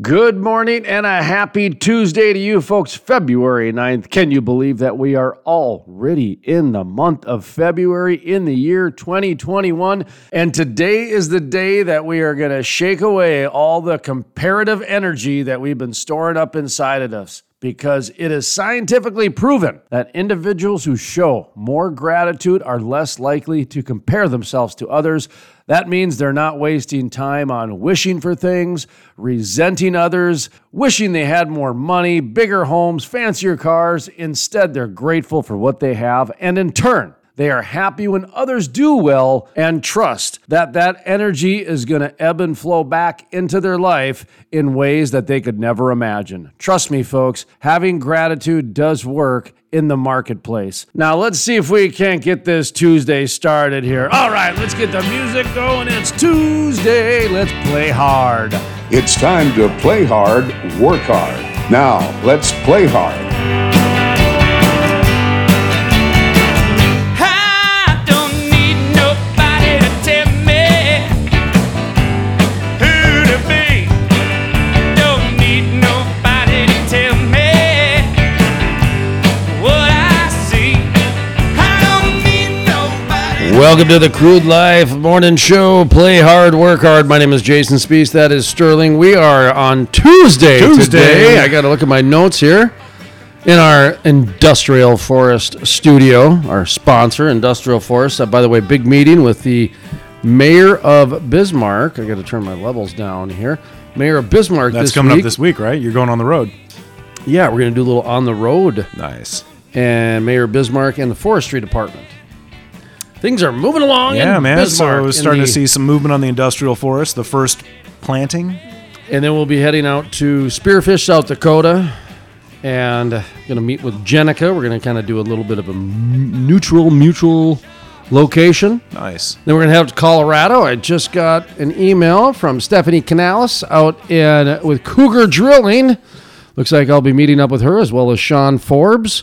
Good morning and a happy Tuesday to you folks. February 9th. Can you believe that we are already in the month of February in the year 2021? And today is the day that we are going to shake away all the comparative energy that we've been storing up inside of us because it is scientifically proven that individuals who show more gratitude are less likely to compare themselves to others. That means they're not wasting time on wishing for things, resenting others, wishing they had more money, bigger homes, fancier cars. Instead, they're grateful for what they have, and in turn, they are happy when others do well and trust that that energy is going to ebb and flow back into their life in ways that they could never imagine. Trust me, folks, having gratitude does work in the marketplace. Now, let's see if we can't get this Tuesday started here. All right, let's get the music going. It's Tuesday. Let's play hard. It's time to play hard, work hard. Now, let's play hard. Welcome to the Crude Life Morning Show. Play hard, work hard. My name is Jason Spiess. That is Sterling. We are on Tuesday, Tuesday. today. I got to look at my notes here. In our Industrial Forest studio, our sponsor, Industrial Forest. Uh, by the way, big meeting with the mayor of Bismarck. I got to turn my levels down here. Mayor of Bismarck. That's coming week. up this week, right? You're going on the road. Yeah, we're going to do a little on the road Nice. and Mayor Bismarck and the Forestry Department. Things are moving along. Yeah, in man. Bismarck so we're starting the- to see some movement on the industrial forest. The first planting. And then we'll be heading out to Spearfish, South Dakota, and going to meet with Jenica. We're going to kind of do a little bit of a m- neutral, mutual location. Nice. Then we're going to head to Colorado. I just got an email from Stephanie Canales out in with Cougar Drilling. Looks like I'll be meeting up with her as well as Sean Forbes.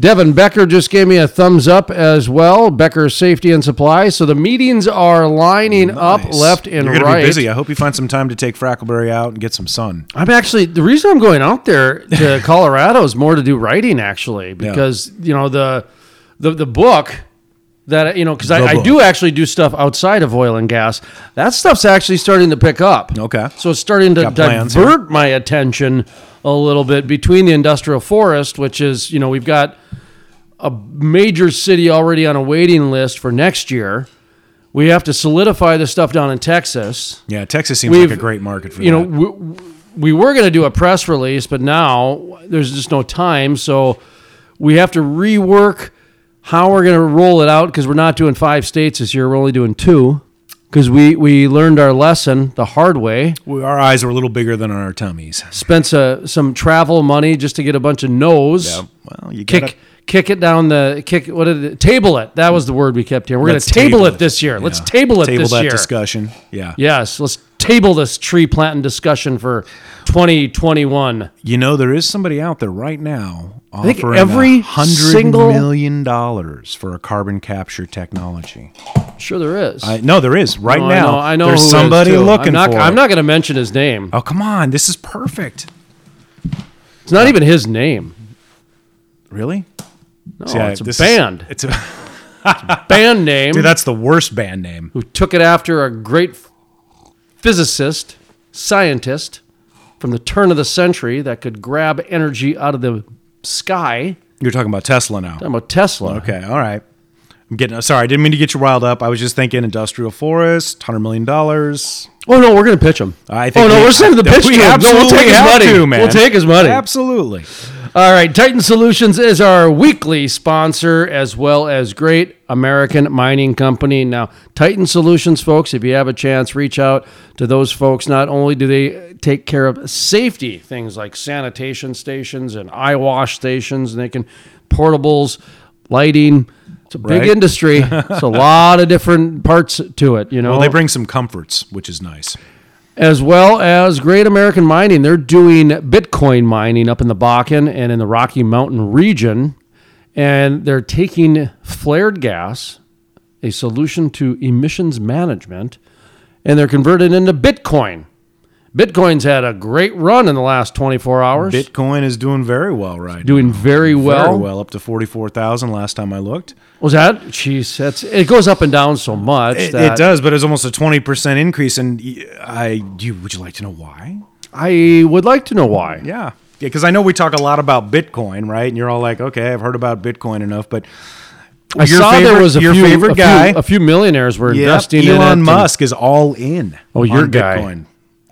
Devin Becker just gave me a thumbs up as well. Becker Safety and Supply. So the meetings are lining up left and You're gonna right. be busy. I hope you find some time to take Frackleberry out and get some sun. I'm actually the reason I'm going out there to Colorado is more to do writing actually because you know the the the book that you know because I, I do actually do stuff outside of oil and gas. That stuff's actually starting to pick up. Okay. so it's starting to Got plans, divert my attention a little bit between the industrial forest, which is you know we've got a major city already on a waiting list for next year. We have to solidify the stuff down in Texas Yeah, Texas seems We've- like a great market for you know, we, we were going to do a press release, but now there's just no time. So we have to rework how we're going to roll it out because we're not doing five states this year. We're only doing two because we, we learned our lesson the hard way. We- our eyes are a little bigger than our tummies. Spent uh, some travel money just to get a bunch of no's. Yeah. Well, you Kick, gotta- kick it down the kick. What did it? Table it. That was the word we kept here. We're going to table, it this year. Let's table it Table this year. Table that discussion. Yeah. Yes, let's table this tree planting discussion for 2021. You know, there is somebody out there right now think offering every hundred single- million dollars for a carbon capture technology. Sure, there is. I, no, there is right No, now. I know, I know there's somebody looking I'm not, for I'm not going to mention his name. Oh come on, this is perfect. It's not even his name. Really? No, See, I- it's a this is- band. it's a band name. dude. That's the worst band name. who took it after a great physicist, scientist from the turn of the century that could grab energy out of the sky. You're talking about Tesla now. Talking about Tesla. Okay, all right. I'm getting sorry. I didn't mean to get you riled up. I was just thinking industrial forest, hundred million dollars. Oh no, we're going to pitch him. I oh no, we- we're sending the pitch we to him. No, we'll take his have money. to, man. We'll take his money. Absolutely. All right, Titan Solutions is our weekly sponsor as well as Great American Mining Company. Now, Titan Solutions, folks, if you have a chance, reach out to those folks. Not only do they take care of safety, things like sanitation stations and eye wash stations, and they can portables, lighting. It's a big Right. industry. it's a lot of different parts to it, you know Well, they bring some comforts, which is nice. as well as Great American Mining. They're doing Bitcoin mining up in the Bakken and in the Rocky Mountain region. And they're taking flared gas, a solution to emissions management, and they're converting it into Bitcoin. Bitcoin's had a great run in the last 24 hours. Bitcoin is doing very well right doing very well. Very well, up to 44,000 last time I looked. Was that? Jeez, that's it goes up and down so much. It, it does, but it's almost a 20% increase. And I, do you, would you like to know why? I would like to know why. Yeah. Yeah, because I know we talk a lot about Bitcoin, right? And you're all like, okay, I've heard about Bitcoin enough, but I your saw there was a your few, favorite a few- a few millionaires were Yep, investing in it. Elon and- Musk is all in. Oh, your guy. Bitcoin.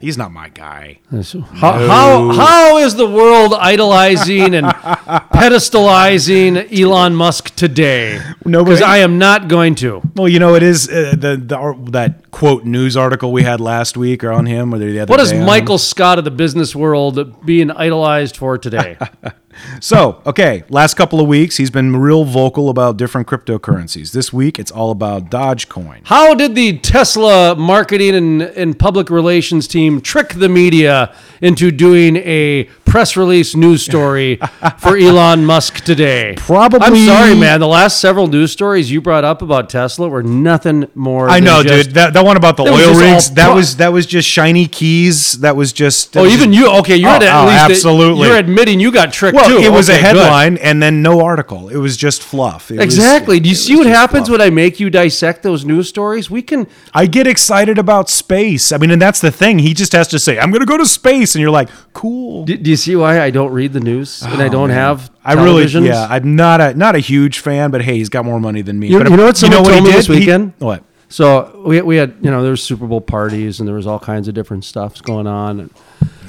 He's not my guy. How, how, how is the world idolizing and pedestalizing Elon Musk today? Nobody- Because I am not going to. Well, you know, it is uh, the, the ar- that quote news article we had last week or on him or the other What is. Michael Scott of the business world being idolized for today? So, okay, last couple of weeks he's been real vocal about different cryptocurrencies. This week it's all about Dogecoin. How did the Tesla marketing and, and public relations team trick the media into doing a press release news story for Elon Musk today? Probably- I'm sorry, man. The last several news stories you brought up about Tesla were nothing more. I know, just- dude. That, that one about the oil rigs. That pro- was that was just shiny keys. That was just. that Oh, was even just- you? Okay, you're Oh, at oh, least absolutely. You're admitting you got tricked Well, too. it was a Okay, good. headline and then no article. It was just fluff. It was- Exactly. Do you see what happens fluff. when I make you dissect those news stories? We can. I get excited about space. I mean, and that's the thing. He just has to say, "I'm going to go to space," and you're like, "Cool." Do, do you see why I don't read the news and I oh, don't have? Oh, I really, yeah, I'm not a not a huge fan, but hey, he's got more money than me. You- but you know what someone told he me did? this He- weekend? what? So we, we had you know there was Super Bowl parties and there was all kinds of different stuffs going on. And,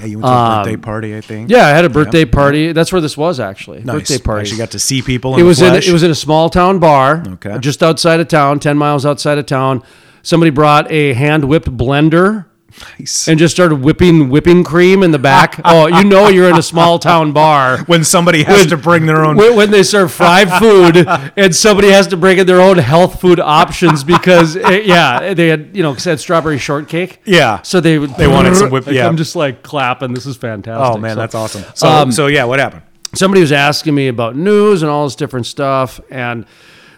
Yeah, you went to a birthday party, I think. Um, yeah, I had a birthday party. That's where this was actually. nice. Birthday party. Actually, got to see people. It was the in it was in a small town bar, Okay. just outside of town, ten miles outside of town. Somebody brought a hand whipped blender Nice. and just started whipping whipping cream in the back. oh, you know you're in a small town bar. when somebody has to bring their own. when, when they serve fried food and somebody has to bring in their own health food options because eh, yeah they had you know said strawberry shortcake Yeah. so they They wanted some whip- like, yeah. I'm just like clapping this is fantastic oh man, So, that's awesome. So, um, so yeah, what happened? somebody was asking me about news and all this different stuff and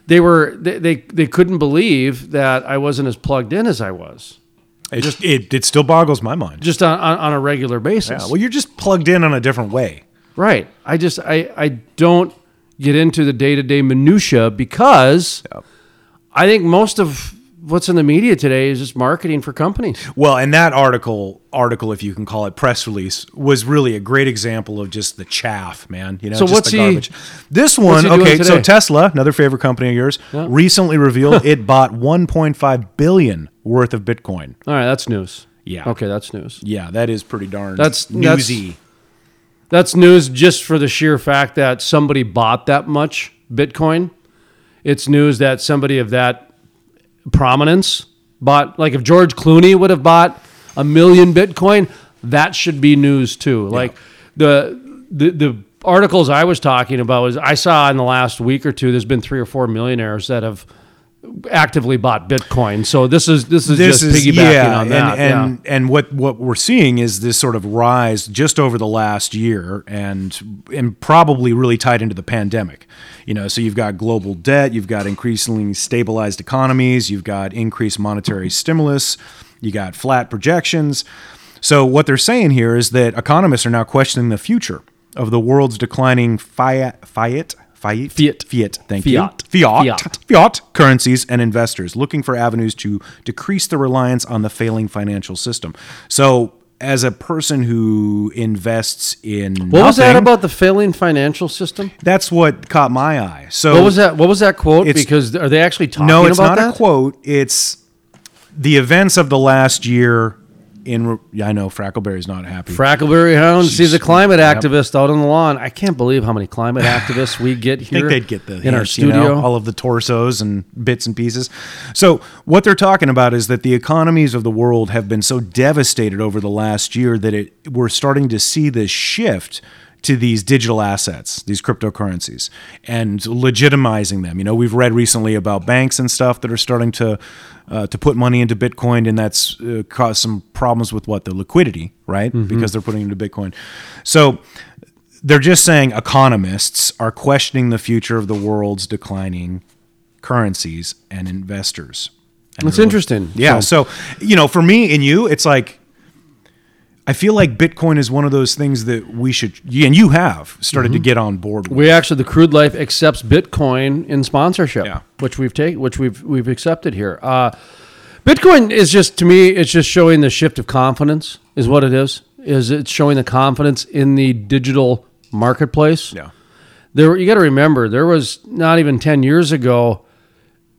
they were they, they they couldn't believe that I wasn't as plugged in as I was It just it, it still boggles my mind. just on, on, on a regular basis Yeah, well, you're just plugged in on a different way. Right. I just I I don't get into the day to day minutia because I think most of what's in the media today is just marketing for companies. Well, and that article, article, if you can call it press release, was really a great example of just the chaff, man. You know, So just what's the he- This one, okay. So? Tesla, another favorite company of yours, recently revealed it bought 1.5 billion worth of Bitcoin. All right, that's news. Yeah. Okay, that's news. Yeah, that is pretty darn That's- that's- newsy. That's news just for the sheer fact that somebody bought that much Bitcoin. It's news that somebody of that prominence bought like if George Clooney would have bought a million Bitcoin, that should be news too. Like the the the articles I was talking about was I saw in the last week or two there's been three or four millionaires that have actively bought Bitcoin. So this is this is this just is piggybacking yeah, on that. and and, yeah. and what what we're seeing is this sort of rise just over the last year, and and probably really tied into the pandemic. You know, so you've got global debt, you've got increasingly stabilized economies, you've got increased monetary stimulus, you got flat projections. So what they're saying here is that economists are now questioning the future of the world's declining fiat fiat fiat Fiat. fiat thank Fiat. you fiat Fiat. fiat currencies and investors looking for avenues to decrease the reliance on the failing financial system. So, as a person who invests in What was that about the failing financial system? That's what caught my eye. So What was that? What was that quote? Because are they actually talking No, it's about not that? a quote. It's the events of the last year. In yeah, I know Frackleberry's not happy. Frackleberry Hound sees a climate Yep. activist out on the lawn. I can't believe how many climate activists we get I here. think they'd get the in our hints, you know, studio. all of the torsos and bits and pieces. So what they're talking about is that the economies of the world have been so devastated over the last year that it we're starting to see this shift to these digital assets, these cryptocurrencies, and legitimizing them. You know, we've read recently about banks and stuff that are starting to uh, to put money into Bitcoin, and that's uh, caused some problems with what the liquidity, right? Because they're putting into Bitcoin. So they're just saying economists are questioning the future of the world's declining currencies and investors. And That's interesting. Yeah. So, you know, for me and you, it's like I feel like Bitcoin is one of those things that we should, and you have started to get on board with. We actually, the Crude Life accepts Bitcoin in sponsorship, Yeah. which we've taken, which we've we've accepted here. Uh, Bitcoin is just to me, it's just showing the shift of confidence, is what it is. Is it's showing the confidence in the digital marketplace? Yeah. There, you got to remember, there was not even ten years ago.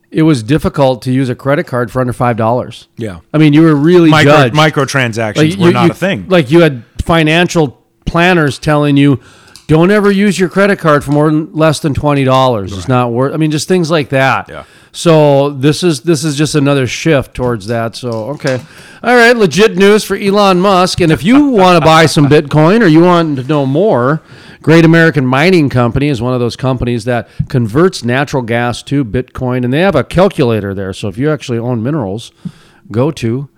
It was difficult to use a credit card for under five dollars. Yeah. I mean, you were really Micro, judged. microtransactions were you- not you- a thing. Like you had financial planners telling you, don't ever use your credit card for more than less than twenty dollars. It's not worth. I mean, just things like that. Yeah. So this is this is just another shift towards that. So okay, all right, legit news for Elon Musk. And if you want to buy some Bitcoin or you want to know more, Great American Mining Company is one of those companies that converts natural gas to Bitcoin, and they have a calculator there. So if you actually own minerals, go to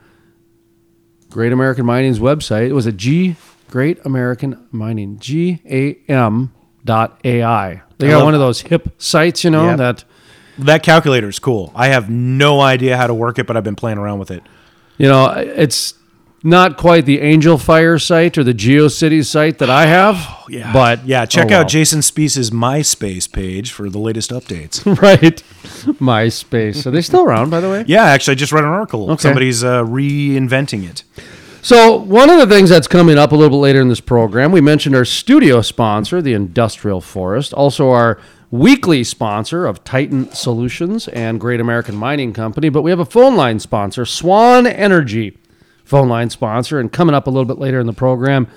Great American Mining's website. It was a G Great American Mining G A M dot AI. They got one of those hip sites, you know Yep. that that calculator is cool. I have no idea how to work it, but I've been playing around with it. you know it's not quite the Angelfire site or the GeoCities site that I have. Yeah. but yeah, check oh, out Jason Spiess's MySpace page for the latest updates. right MySpace. Are they still around, by the way? yeah, actually, I just read an article. Okay. Somebody's uh, reinventing it. So, one of the things that's coming up a little bit later in this program, we mentioned our studio sponsor, the Industrial Forest, also our weekly sponsor of Titan Solutions and Great American Mining Company, but we have a phone line sponsor, Swan Energy, phone line sponsor, and coming up a little bit later in the program,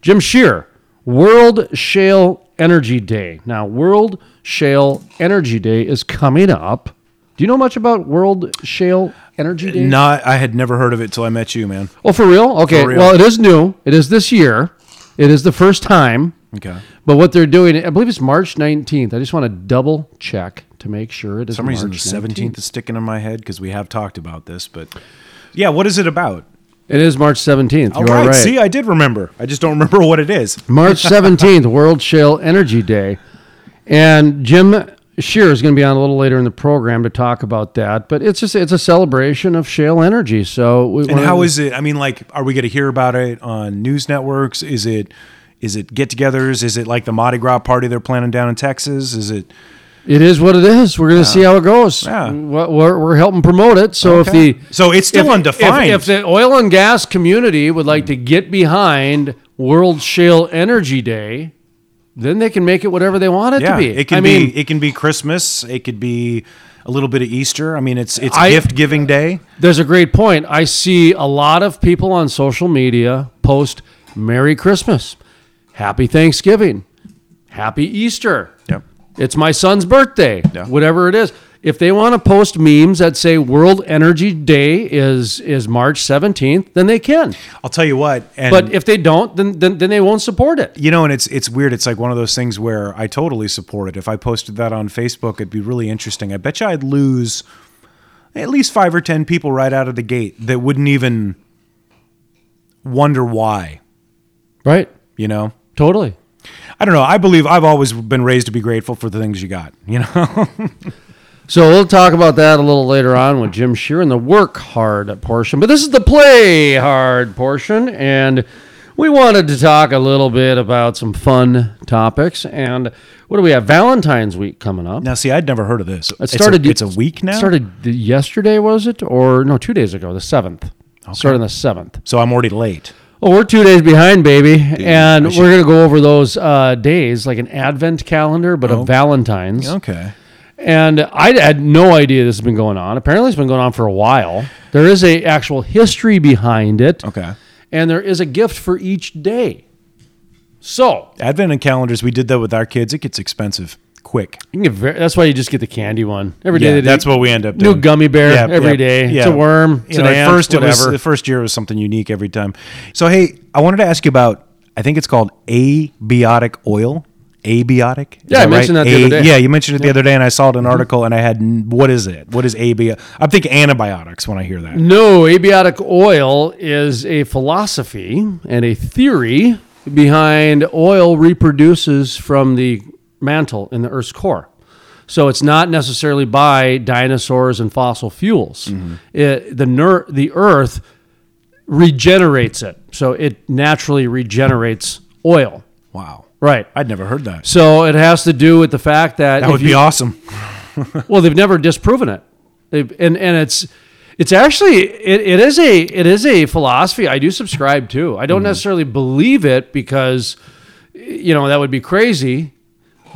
Jim Shear, World Shale Energy Day. Now, World Shale Energy Day is coming up. Do you know much about World Shale Energy Day? Not, I had never heard of it till I met you, man. Oh, for real? Okay. For real. Well, it is new. It is this year. It is the first time. Okay. But what they're doing, I believe it's March 19th. I just want to double check to make sure it is For some reason, the March seventeenth 19th. is sticking in my head because we have talked about this. But yeah, what is it about? It is March 17th. All You are right. right. See, I did remember. I just don't remember what it is. March 17th, World Shale Energy Day. And Jim Shear is going to be on a little later in the program to talk about that. But it's just it's a celebration of shale energy. So we And how is it? I mean, like, are we going to hear about it on news networks? Is it is it get-togethers? Is it like the Mardi Gras party they're planning down in Texas? Is it? It is what it is. We're going to see how it goes. Yeah. We're, we're, helping promote it. So if the So it's still if, undefined. If, if the oil and gas community would like to get behind World Shale Energy Day, then they can make it whatever they want it yeah, to be. it can I mean, be. It can be Christmas. It could be a little bit of Easter. I mean, it's it's gift giving day. there's a great point. I see a lot of people on social media post Merry Christmas, Happy Thanksgiving, Happy Easter. It's my son's birthday, Yeah. whatever it is. If they want to post memes that say World Energy Day is is March 17th, then they can. I'll tell you what. And But if they don't, then, then then they won't support it. you know, and it's it's weird. It's like one of those things where I totally support it. If I posted that on Facebook, it'd be really interesting. I bet you I'd lose at least five or ten people right out of the gate that wouldn't even wonder why. Right? You know, Totally. I don't know. I believe I've always been raised to be grateful for the things you got. You know, So we'll talk about that a little later on with Jim Shear in the work hard portion. But this is the play hard portion, and we wanted to talk a little bit about some fun topics. And what do we have? Valentine's week coming up. now see, I'd never heard of this. It started. It's a, it's a week now. Started yesterday, was it? Or no, two days ago, the seventh. Started on the seventh. so I'm already late. Oh, we're two days behind, baby, and we're gonna go over those uh, days like an Advent calendar, but of Valentine's. Okay. And I had no idea this has been going on. Apparently, it's been going on for a while. There is a actual history behind it, Okay. and there is a gift for each day. So Advent and calendars. We did that with our kids. It gets expensive quick. you can get very, that's why you just get the candy one every day. Yeah, that's what we end up doing. New gummy bear Yeah, every day. yeah. It's a worm. It's you know, an at ant, first it was whatever. the first year was something unique every time. So hey, I wanted to ask you about. I think it's called abiotic oil. Abiotic. Is Yeah, I mentioned that the other day. Yeah, you mentioned it the other day, and I saw it in an mm-hmm. article, and I had n- what is it? What is abi? I'm thinking antibiotics when I hear that. No, abiotic oil is a philosophy and a theory behind oil reproduces from the mantle in the Earth's core. So it's not necessarily by dinosaurs and fossil fuels. Mm-hmm. It, the ner- the Earth regenerates it. So it naturally regenerates oil. Wow. Right. I'd never heard that. So it has to do with the fact that That would you- be awesome. well, they've never disproven it, they've, and and it's it's actually it, it is a it is a philosophy I do subscribe to. I don't mm-hmm. necessarily believe it because you know that would be crazy,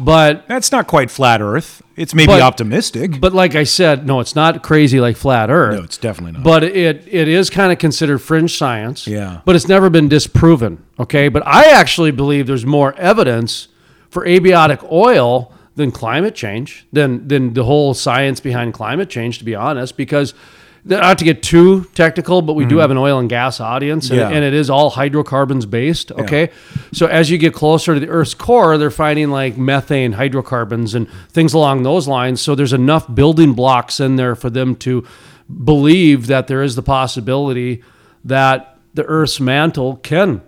but That's not quite flat Earth. It's maybe But- optimistic. but like I said, no, it's not crazy like flat Earth. no, it's definitely not. but it it is kind of considered fringe science. Yeah. But it's never been disproven. Okay. But I actually believe there's more evidence for abiotic oil than climate change, than than the whole science behind climate change, to be honest, because not to get too technical, but we do have an oil and gas audience, and, Mm-hmm. Yeah. and it is all hydrocarbons based. Okay, so as you get closer to the Earth's core, they're finding like methane, hydrocarbons, and things along those lines. So there's enough building blocks in there for them to believe that there is the possibility that the Earth's mantle can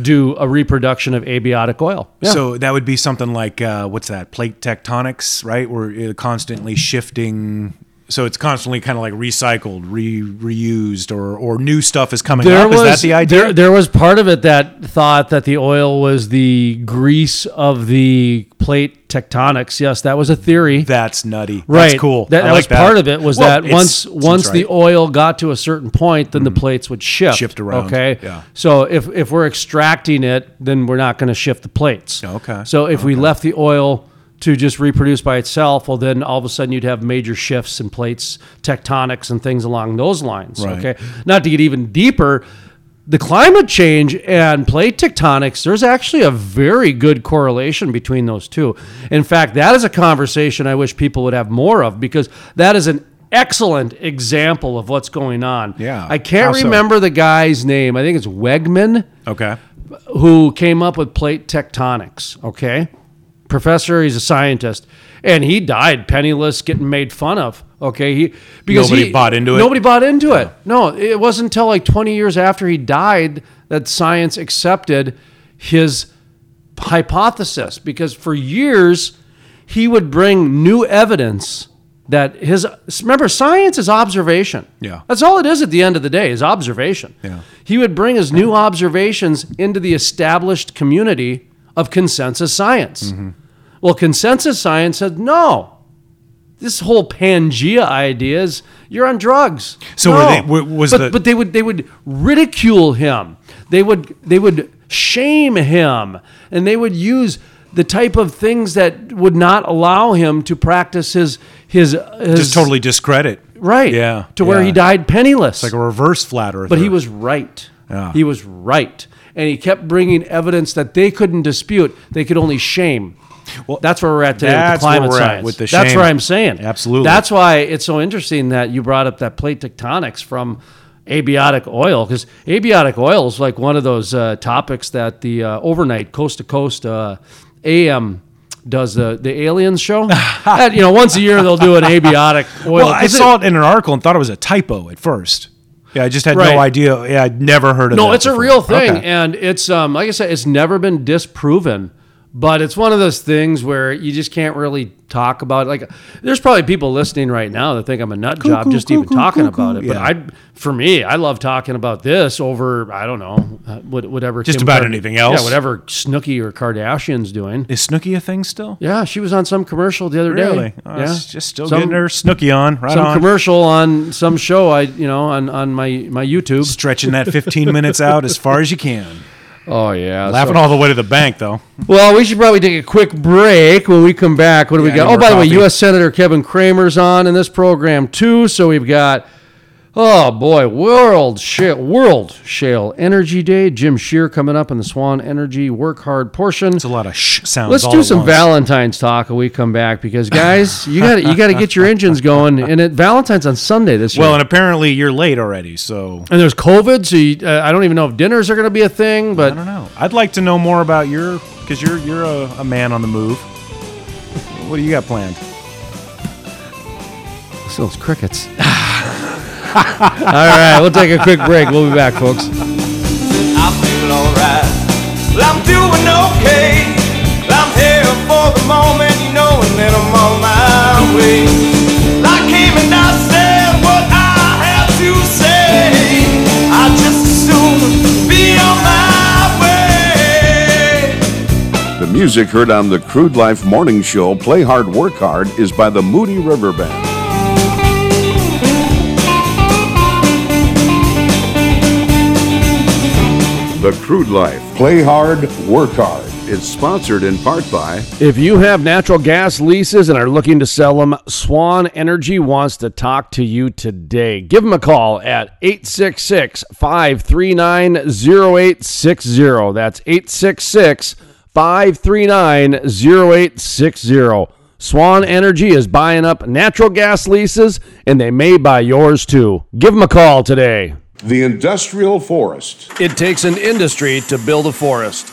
do a reproduction of abiotic oil. Yeah. So that would be something like uh, what's that? Plate tectonics, right? We're uh, constantly shifting. So it's constantly kind of like recycled, re reused, or or new stuff is coming there up. was is that the idea? There, there was part of it that thought that the oil was the grease of the plate tectonics. Yes, that was a theory. That's nutty. right, That's cool. That, that like was part of it. Was Well, that once once the right. Mm-hmm. oil got to a certain point, then the plates would shift. Shift around, Okay. yeah. So if if we're extracting it, then we're not going to shift the plates. Okay, So if we left the oil to just reproduce by itself, well, then all of a sudden you'd have major shifts in plates, tectonics, and things along those lines. Right. Okay. Not to get even deeper, the climate change and plate tectonics, there's actually a very good correlation between those two. In fact, that is a conversation I wish people would have more of because that is an excellent example of what's going on. Yeah. I can't How so? remember the guy's name. I think it's Wegman Okay. who came up with plate tectonics. Okay, professor, he's a scientist, and he died penniless, getting made fun of. Okay, he because Nobody he- bought into it? Nobody bought into it. Oh. No, it wasn't until like 20 years after he died that science accepted his hypothesis because for years he would bring new evidence that his remember science is observation Yeah. that's all it is at the end of the day is observation Yeah. he would bring his new observations into the established community of consensus science Mm-hmm. well consensus science said no this whole Pangea idea is you're on drugs. So were they- wa- was but, the- but they would they would ridicule him. They would they would shame him, and they would use the type of things that would not allow him to practice his his, his Just totally discredit. right. Yeah. to where he died penniless. Like a reverse flat Earth. But he was right. Yeah. He was right. And he kept bringing evidence that they couldn't dispute. They could only shame. Well, that's where we're at today with the that's where climate science. with the that's shame. where I'm saying. Absolutely. That's why it's so interesting that you brought up that plate tectonics from abiotic oil because abiotic oil is like one of those uh, topics that the uh, overnight coast to coast uh, AM does the the aliens show. You know, once a year they'll do an abiotic oil. Well, I saw it in an article and thought it was a typo at first. Yeah, I just had Right. no idea. Yeah, I'd never heard of it. No, it's a real thing, Okay. and it's um like I said, it's never been disproven. But it's one of those things where you just can't really talk about it. Like, there's probably people listening right now that think I'm a nut job cool, just cool, even cool, talking cool, about cool. it. But Yeah. I, for me, I love talking about this over I don't know uh, whatever. Just Kim about anything else? Yeah, whatever Snooki or Kardashian's doing. Is Snooki a thing still? Yeah, she was on some commercial the other day. Really? Oh, yeah, Just still Some- getting her Snooki on. Right some on. commercial on some show. I you know on on my my YouTube. Stretching that 15 minutes out as far as you can. Oh yeah, Laughing so- all the way to the bank, though. Well, we should probably take a quick break. When we come back, what do we got? Oh, by the way. U.S. Senator Kevin Cramer's on in this program too. So we've got, oh boy, World Shale, World Shale Energy Day. Jim Shear coming up in the Swan Energy Work Hard portion. It's a lot of shh sounds. Let's do some. Valentine's talk when we come back because guys, you got you got to get your engines going. And it, Valentine's on Sunday this year. Well, and apparently you're late already, so and there's COVID, so you, uh, I don't even know if dinners are going to be a thing. But I don't know. I'd like to know more about your because you're you're a, a man on the move. What do you got planned? It's crickets. All right, we'll take a quick break. We'll be back, folks. I feel all right. Well, I'm doing okay. Well, I'm here for the moment, you know, and then I'm on my way. The music heard on the Crude Life Morning Show, Play Hard, Work Hard, is by the Moody River Band. The Crude Life, Play Hard, Work Hard It's sponsored in part by If you have natural gas leases and are looking to sell them, Swan Energy wants to talk to you today. Give them a call at 866 539 0860. That's 866 539 0860. Swan Energy is buying up natural gas leases and they may buy yours too. Give them a call today. The Industrial Forest. It takes an industry to build a forest.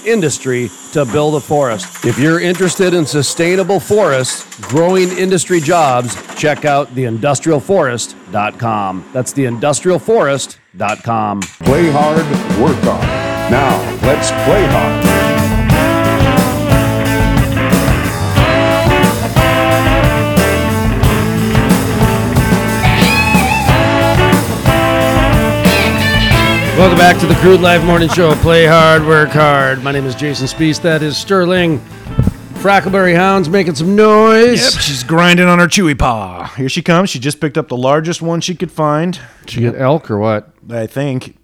industry to build a forest. If you're interested in sustainable forests, growing industry jobs, check out theindustrialforest.com. That's theindustrialforest.com. Play hard, work hard. Now, let's play hard. Welcome back to the Crude Life Morning Show. Play hard, work hard. My name is Jason Spiess. That is Sterling. Frackleberry Hound's making some noise. Yep, she's grinding on her chewy paw. Here she comes. She just picked up the largest one she could find. Did you get elk or what? I think.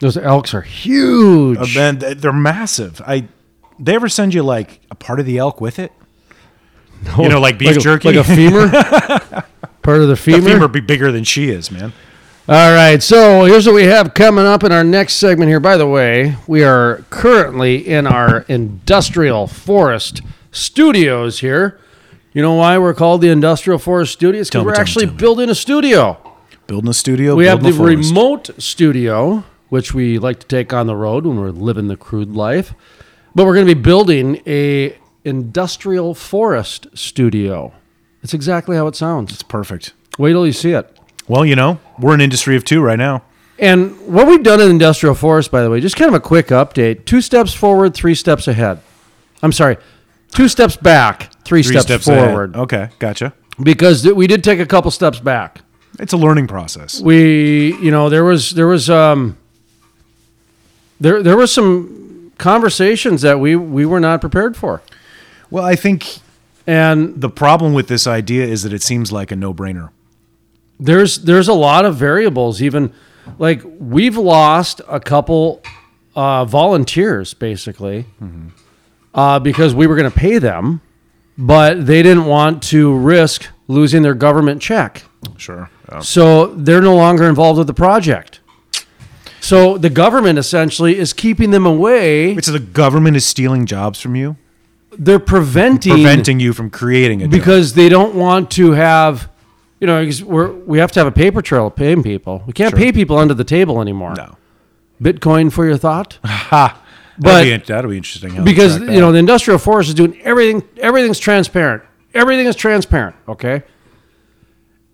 Those elks are huge. Uh, man, they're massive. I. They ever send you like a part of the elk with it? You know, like beef like a, jerky. like a femur. Part of the the femur. femur be bigger than she is, man. All right, so here's what we have coming up in our next segment here. By the way, we are currently in our industrial forest studios here. You know why we're called the Industrial Forest Studios? Because we're me, actually building a studio. Building a studio. We have the a forest. remote studio, which we like to take on the road when we're living the crude life. But we're going to be building a industrial forest studio. It's exactly how it sounds. It's perfect. Wait till you see it. Well, you know, we're an industry of two right now. And what we've done in industrial forest, by the way, just kind of a quick update: two steps forward, three steps ahead. I'm sorry, two steps back, three, Three steps, ahead. forward. Okay, gotcha. Because th- we did take a couple steps back. It's a learning process. We, you know, there was there was um there there was some conversations that we we were not prepared for, Well, I think and the problem with this idea is that it seems like a no-brainer. There's there's a lot of variables. Even like we've lost a couple uh, volunteers basically uh, because we were going to pay them, but they didn't want to risk losing their government check. Sure. So they're no longer involved with the project. So the government essentially is keeping them away. Wait, so the government is stealing jobs from you, They're preventing, preventing you from creating a job. because they don't want to have, you know, 'cause we're, we have to have a paper trail of paying people. We can't Sure. pay people under the table anymore. No. Bitcoin for your thought, Ha. But- that'll, be, that'll be interesting. how because you know the industrial forest is doing everything. Everything's transparent. Everything is transparent. Okay.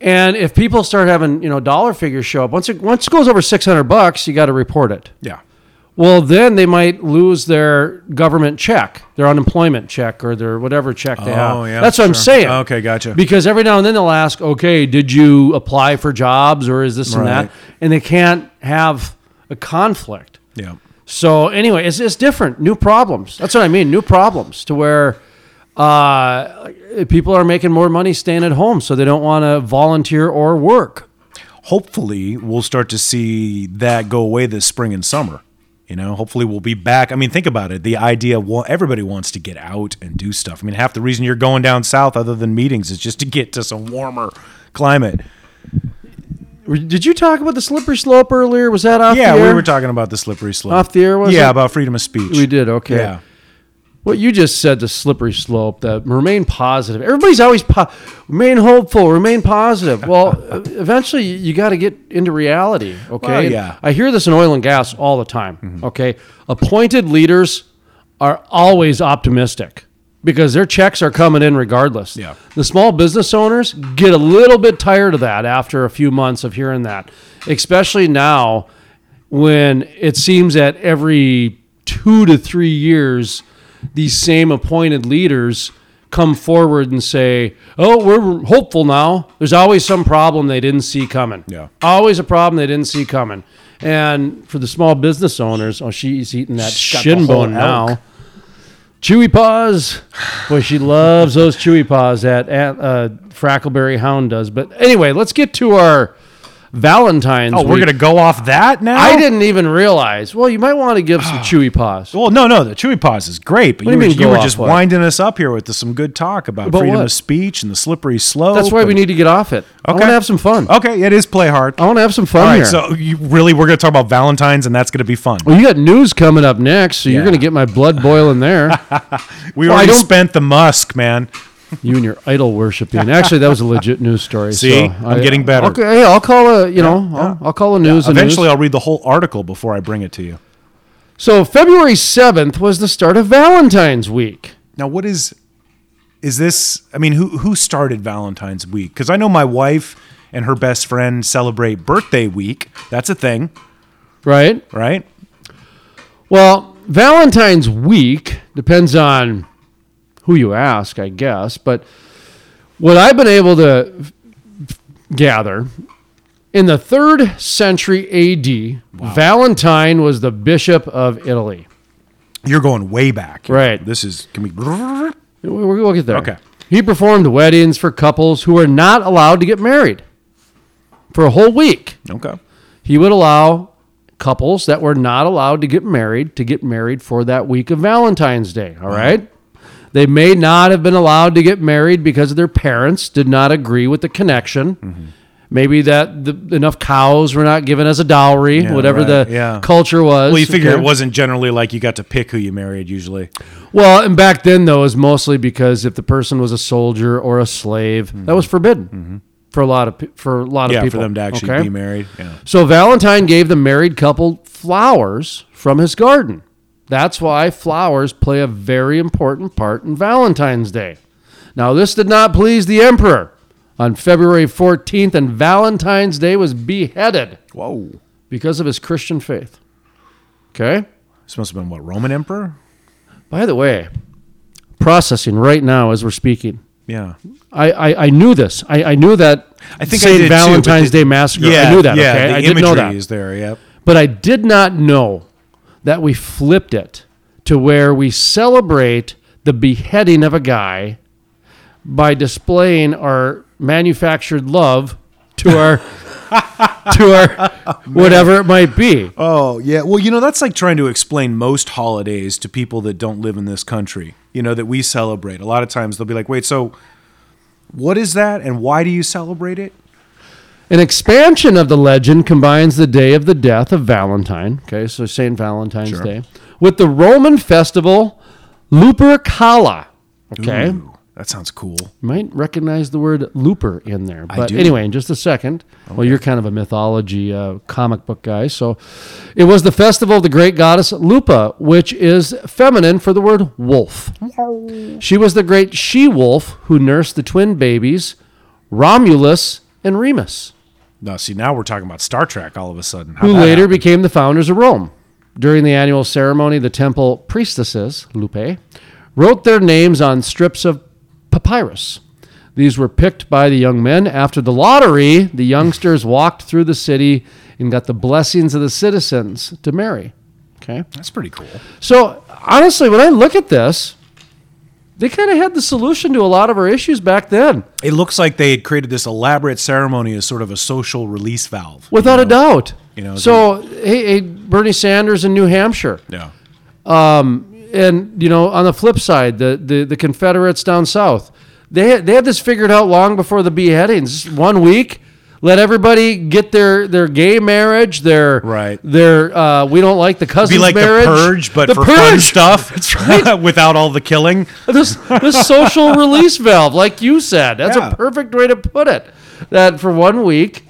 And if people start having you know dollar figures show up once it once it goes over six hundred bucks, you got to report it. yeah. Well, then they might lose their government check, their unemployment check, or their whatever check they have. Oh, yeah, That's what I'm sure. saying. Okay, gotcha. Because every now and then they'll ask, okay, did you apply for jobs or is this and Right. that? And they can't have a conflict. Yeah. So anyway, it's, it's different. New problems. That's what I mean. New problems to where uh, people are making more money staying at home, so they don't want to volunteer or work. Hopefully, we'll start to see that go away this spring and summer. You know, hopefully we'll be back. I mean, think about it. The idea, well, everybody wants to get out and do stuff. I mean, half the reason you're going down south, other than meetings, is just to get to some warmer climate. Did you talk about the slippery slope earlier? Was that off Yeah, we were talking about the slippery slope. Off the air, was yeah, it? about freedom of speech. We did. Okay. Yeah. What you just said, the slippery slope, that remain positive. Everybody's always po- remain hopeful, remain positive. Well, eventually you got to get into reality. Okay. Well, yeah. I hear this in oil and gas all the time. Mm-hmm. Okay. Appointed leaders are always optimistic because their checks are coming in regardless. Yeah. The small business owners get a little bit tired of that after a few months of hearing that, especially now when it seems that every two to three years, these same appointed leaders come forward and say, "Oh, we're hopeful now." There's always some problem they didn't see coming. Yeah. always a problem they didn't see coming. And for the small business owners, oh, she's eating that She's shin bone now. Chewy paws, boy, she loves those chewy paws that uh, Frackleberry Hound does. But anyway, let's get to our Valentine's. Oh, we're week. gonna go off that now. I didn't even realize. Well, you might want to give some chewy paws. Well, no, no, the Chewy Paws is great, but you, you were, mean you were just what? winding us up here with some good talk about About freedom what? of speech and the slippery slope. That's why we need to get off it. I want to have some fun. Okay, it is play hard. I want to have some fun All right, here. so you really we're gonna talk about Valentine's, and that's gonna be fun. well, you got news coming up next, so you're going to get my blood boiling there. We Well, I already spent the musk, man. You and your idol worshiping. Actually, that was a legit news story. See? so I'm getting better. Okay, hey, I'll call a. You know, I'll, I'll call a news. a Eventually, news. I'll read the whole article before I bring it to you. So February seventh was the start of Valentine's week. Now, what is is this? I mean, who who started Valentine's week? Because I know my wife and her best friend celebrate birthday week. That's a thing, Right. right? Well, Valentine's week depends on who you ask, I guess. But what I've been able to f- gather in the third century AD, Valentine was the bishop of Italy. You're going way back, Right. This is can we? We- We'll get there. Okay. He performed weddings for couples who were not allowed to get married for a whole week. Okay. He would allow couples that were not allowed to get married to get married for that week of Valentine's Day. All mm-hmm. right. They may not have been allowed to get married because their parents did not agree with the connection. Mm-hmm. Maybe that the, enough cows were not given as a dowry, Yeah, whatever right, the yeah. culture was. Well, you figure okay? it wasn't generally like you got to pick who you married. Usually, Well, and back then though, it was mostly because if the person was a soldier or a slave, that was forbidden for a lot of for a lot of Mm-hmm. yeah, people. for them to actually okay? be married. Yeah. So Valentine gave the married couple flowers from his garden. That's why flowers play a very important part in Valentine's Day. Now, this did not please the emperor. On February 14th, and Valentine's Day was beheaded Whoa. because of his Christian faith. Okay? This must have been what Roman emperor. By the way, processing right now as we're speaking. Yeah. I, I, I knew this. I, I knew that I think I St. did too, Valentine's the- Day massacre. Yeah, I knew that. Yeah, okay? the I did imagery know that. is there. Yep. But I did not know that we flipped it to where we celebrate the beheading of a guy by displaying our manufactured love to our to our whatever it might be. Oh yeah. Well, you know that's like trying to explain most holidays to people that don't live in this country. You know that we celebrate. A lot of times they'll be like, "Wait, so what is that, and why do you celebrate it?" An expansion of the legend combines the day of the death of Valentine, okay, so St. Valentine's Sure. Day, with the Roman festival Lupercalia. Okay. Ooh, that sounds cool. You might recognize the word looper in there. But do. anyway, in just a second. Well, you're kind of a mythology uh, comic book guy. So it was the festival of the great goddess Lupa, which is feminine for the word wolf. She was the great she wolf who nursed the twin babies, Romulus and Remus, No, see now we're talking about Star Trek all of a sudden. How'd who later happen? became the founders of Rome. During the annual ceremony, the temple priestesses, Lupe, wrote their names on strips of papyrus. These were picked by the young men. After the lottery, the youngsters walked through the city and got the blessings of the citizens to marry. Okay. That's pretty cool. So, honestly, when I look at this, they kind of had the solution to a lot of our issues back then, It looks like they had created this elaborate ceremony as sort of a social release valve. without a doubt. You know, so, hey, hey, Bernie Sanders in New Hampshire, Yeah. Um, and you know, on the flip side, the the, the Confederates down south, they had, they had this figured out long before the beheadings. One week, let everybody get their their gay marriage, their Right. their uh, we don't like the cousins Be like marriage, the purge, but The for fun Purge! stuff. That's right. without all the killing. this this social release valve, like you said, that's Yeah. a perfect way to put it. That for one week,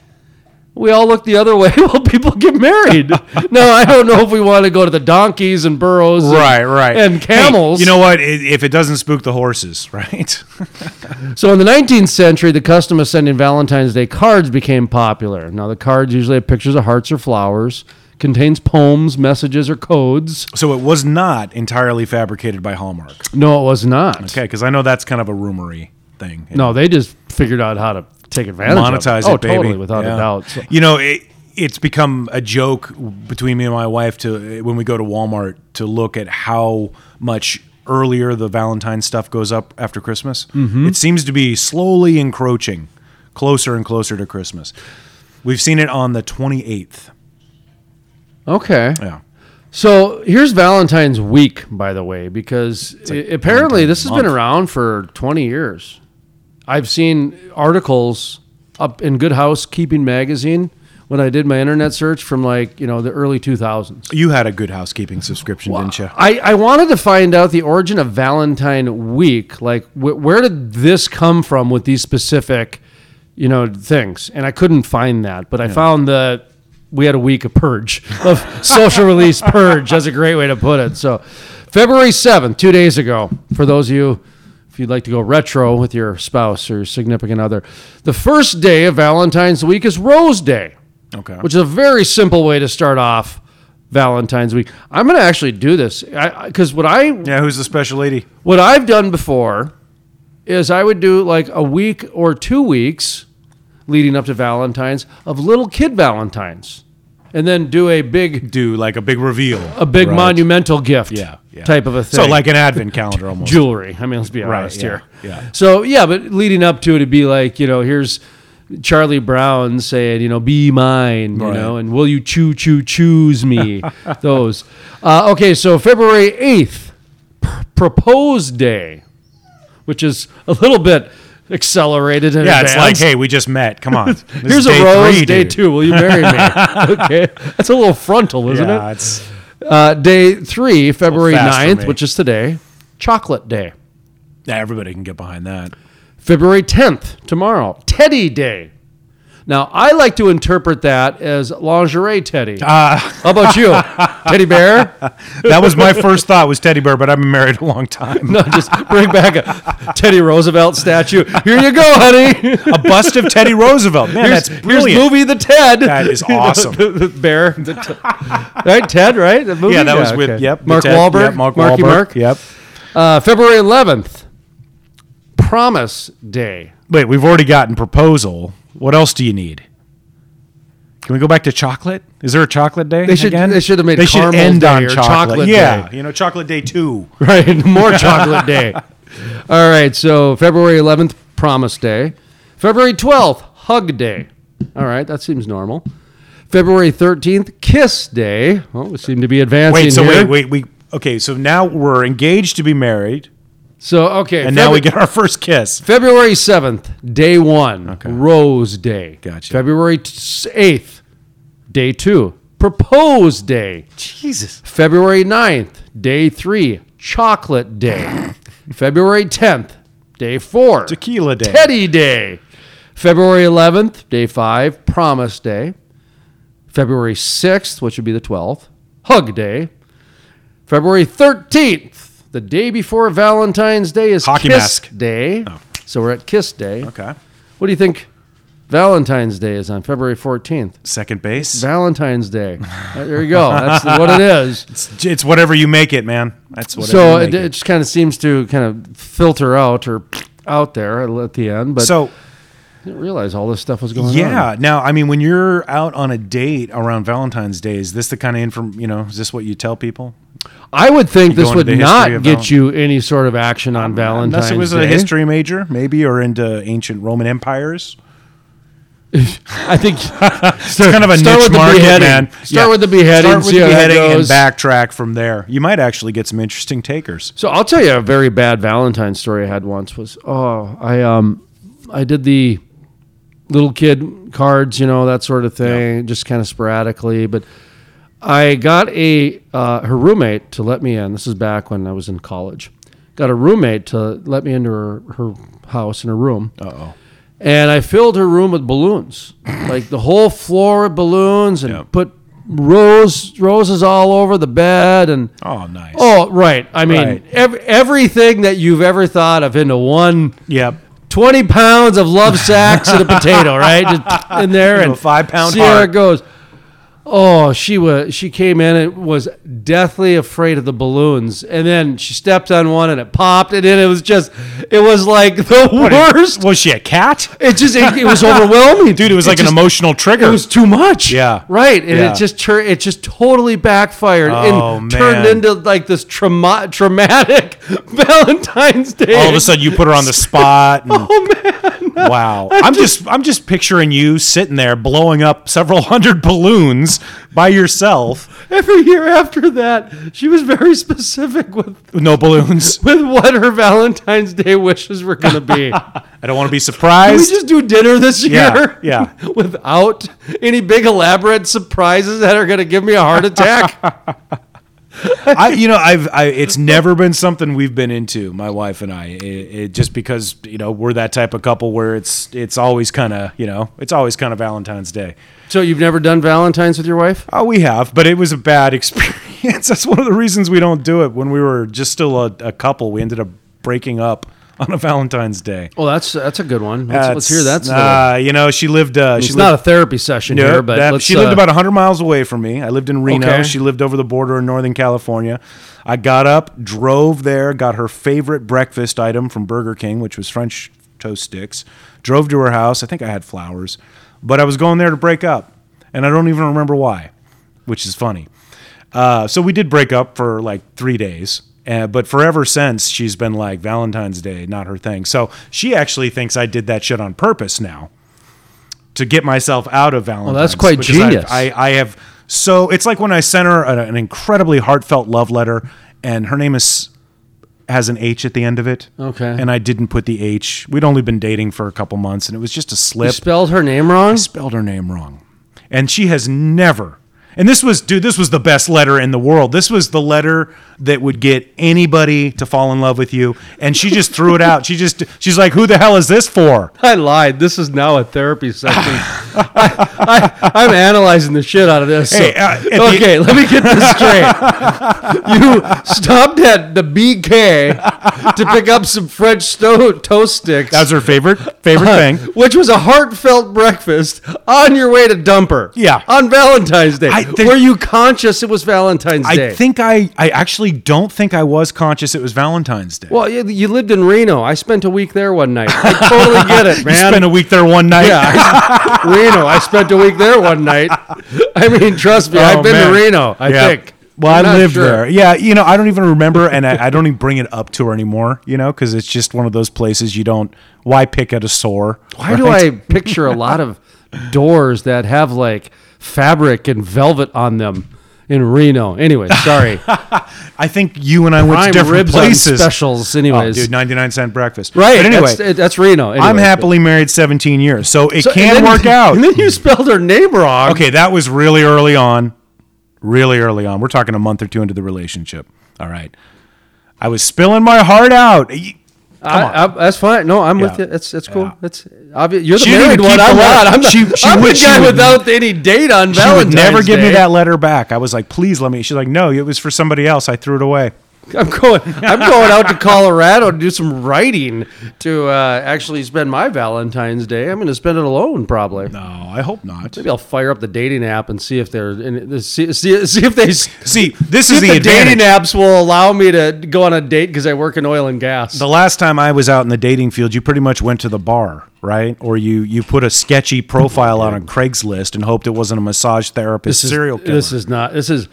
we all look the other way while people get married. now I don't know if we want to go to the donkeys and burros, and- Right, right. and Hey, camels. you know what? If it doesn't spook the horses, right? So in the 19th century, the custom of sending Valentine's Day cards became popular. Now the cards usually have pictures of hearts or flowers, contains poems, messages, or codes. so it was not entirely fabricated by Hallmark. No, it was not. Okay, because I know that's kind of a rumory thing. No, they just figured out how to take advantage of monetize it. it, Oh, baby. totally, without Yeah. a doubt. So- You know, it, it's become a joke between me and my wife to when we go to Walmart to look at how much earlier the Valentine stuff goes up after Christmas. Mm-hmm. It seems to be slowly encroaching closer and closer to Christmas. We've seen it on the 28th. okay. Yeah. So here's Valentine's Week, by the way, because i- apparently this has been around for 20 years. I've seen articles up in Good Housekeeping magazine when I did my internet search from like you know the early 2000s. You had a good housekeeping subscription, didn't you? I, I wanted to find out the origin of Valentine Week. Like, wh- where did this come from with these specific, you know, things? And I couldn't find that, but I found that we had a week of purge, of social release purge. That's a great way to put it. So, February 7th, two days ago, for those of you, if you'd like to go retro with your spouse or your significant other, the first day of Valentine's Week is Rose Day Okay. which is a very simple way to start off Valentine's week. I'm going to actually do this because what I yeah, who's the special lady? what I've done before is I would do like a week or two weeks leading up to Valentine's of little kid Valentines, and then do a big Do like a big reveal. a big Right. monumental gift Yeah, yeah. type of a thing. So like an advent calendar almost. jewelry. I mean, let's be Right, honest yeah, here. yeah. So yeah, but leading up to it, it'd be like you know, here's Charlie Brown saying, you know, be mine, you Right. know, and will you choo choo choose me? Those. Uh, okay, so February eighth, pr- Propose Day, which is a little bit accelerated. In Yeah, it's like, hey, we just met. Come on. Here's a rose, three, day dude. two. Will you marry me? okay, that's a little frontal, isn't Yeah, it? it's Uh, day three, February fast 9th, which is today, Chocolate Day. yeah, everybody can get behind that. February 10th, tomorrow, Teddy Day. Now, I like to interpret that as lingerie teddy. Uh, How about you? teddy bear? that was my first thought was teddy bear, but I've been married a long time. No, just bring back a Teddy Roosevelt statue. Here you go, honey. A bust of Teddy Roosevelt. Man, Here's, that's here's movie the Ted. That is awesome. the, the bear. The right, Ted, right? The movie? yeah, that was with okay. yep, Mark Ted- Wahlberg. Yep, Mark Marky Wahlberg. Mark. Yep. Uh, February 11th, Promise Day. Wait, we've already gotten proposal. What else do you need? Can we go back to chocolate? Is there a chocolate day? They should- again? they should have made They should caramel end day on chocolate. chocolate yeah, day. you know, chocolate day two. Right, more chocolate day. All right, so February 11th, Promise Day. February 12th, Hug Day. All right, that seems normal. February 13th, Kiss Day. Oh, we seem to be advancing Wait, so here. wait, wait, we okay. So now we're engaged to be married, So, okay. and now we get our first kiss. February 7th, day one, Rose Day. Gotcha. February 8th, day two, Propose Day. Jesus. February 9th, day three, Chocolate Day. February 10th, day four, Tequila day. Teddy Day. February 11th, day five, Promise Day. February 6th, which would be the 12th, Hug Day. February 13th, the day before Valentine's Day, is Hockey Kiss mask. Oh. Day. So we're at Kiss Day. Okay. What do you think Valentine's Day is on February 14th? Second base. Valentine's Day. There you go. That's what it is. It's, it's whatever you make it, man. That's what. So it, it just kind of seems to kind of filter out or out there at the end, but so I didn't realize all this stuff was going on. yeah. Now, I mean, when you're out on a date around Valentine's Day, is this the kind of inform? You know, is this what you tell people? I would think go this would not get Val- you any sort of action on Valentine's Day. Unless it was Day. a history major, maybe, or into ancient Roman empires. I think It's kind of a Start niche with the market, beheading. man. Start with the beheading, Start with the beheading and backtrack from there. You might actually get some interesting takers. So I'll tell you a very bad Valentine's story I had once was oh I um I did the little kid cards you know that sort of thing just kind of sporadically but I got a uh, her roommate to let me in this is back when I was in college got a roommate to let me into her, her house in her room Uh oh. and I filled her room with balloons, like the whole floor with balloons, and Yeah. put rose roses all over the bed and. Oh, nice. Oh, right. I mean, Right. ev- everything that you've ever thought of into one Yep. 20 pounds of love sacks and a potato, right? Just in there and a five-pound see how it goes. Oh, she was she came in and was deathly afraid of the balloons. And then she stepped on one and it popped and then it was just it was like the worst. Was she a cat? It just it, it was overwhelming. Dude, it was like an emotional trigger. it was too much. Yeah. Right. And Yeah. it just tur- it just totally backfired Oh, and turned into like this trauma- traumatic Valentine's Day. all of a sudden you put her on the spot. And, Oh man. wow. I'm just I'm just picturing you sitting there blowing up several hundred balloons by yourself Every year after that, she was very specific with no balloons. with what her Valentine's Day wishes were going to be. I don't want to be surprised. Can we surprised. just do dinner this Yeah, year? yeah. Without any big elaborate surprises that are going to give me a heart attack. I, you know, I've, I, it's never been something we've been into, my wife and I. It, it, just because you know we're that type of couple where it's, it's always kind of, you know, it's always kind of Valentine's Day. so you've never done Valentine's with your wife? Oh, we have, but it was a bad experience. That's one of the reasons we don't do it. When we were just still a, a couple, we ended up breaking up on a Valentine's Day. Well, that's that's a good one. Let's, let's hear that. Uh, you know, she lived. Uh, she lived, not a therapy session No, here, but that- she lived uh, about 100 miles away from me. I lived in Reno. Okay. She lived over the border in Northern California. I got up, drove there, got her favorite breakfast item from Burger King, which was French toast sticks. Drove to her house. I think I had flowers, but I was going there to break up, and I don't even remember why, which is funny. Uh, so we did break up for like three days. Uh, but forever since, she's been like Valentine's Day, not her thing. So she actually thinks I did that shit on purpose now to get myself out of Valentine's. Well, that's quite genius. I, I have so it's like when I sent her an, an incredibly heartfelt love letter, and her name is has an H at the end of it. Okay. and I didn't put the H. We'd only been dating for a couple months, and it was just a you slip. spelled her name wrong. I spelled her name wrong, and she has never. And this was, dude, this was the best letter in the world. This was the letter that would get anybody to fall in love with you. And she just threw it out. She just, she's like, "Who the hell is this for?" I lied. This is now a therapy session. I, I'm analyzing the shit out of this. So- uh, at the- okay, let me get this straight. you stopped at the BK to pick up some French sto- toast sticks, That was her favorite favorite thing. which was a heartfelt breakfast on your way to Dumper. Yeah. on Valentine's Day. I think- Were you conscious it was Valentine's Day? I think I, I actually don't think I was conscious it was Valentine's Day. Well, you, you lived in Reno. I spent a week there one night. I totally get it, you man. spent a week there one night. Yeah, I- Reno. I spent a week there one night. I mean, trust me, Oh, I've been man. to Reno. I Yeah. think. Well, I'm I lived sure. there. Yeah, you know, I don't even remember, and I, I don't even bring it up to her anymore. You know, because it's just one of those places you don't. Why pick at a sore? Why do I picture a lot of doors that have like fabric and velvet on them in Reno? Anyway, sorry. I think you and I went to different ribs places. specials. Oh, Anyways, dude, ninety nine cent breakfast. right? But anyway, that's, that's Reno. I'm happily married seventeen years, so it So- can then- work out. And then you spelled her name wrong. Okay, that was really early on. Really early on. We're talking a month or two into the relationship. All right. I was spilling my heart out. I, I, that's fine. No, I'm with you. That's that's cool. Yeah. That's obvious. You're the She married one. I'm not. I'm, the, She- she I'm would- the she guy would- without any date on She Valentine's would never give me that letter back. I was like, please let me. She's like, no, it was for somebody else. I threw it away. I'm going. I'm going out to Colorado to do some writing to uh, actually spend my Valentine's Day. I'm going to spend it alone, probably. No, I hope not. Maybe I'll fire up the dating app and see if they're and see, see, see if they see See, this if is the, the dating apps will allow me to go on a date because I work in oil and gas. The last time I was out in the dating field, you pretty much went to the bar, right? Or you you put a sketchy profile on Craigslist and hoped it wasn't a massage therapist this serial is, killer. This is not. This is.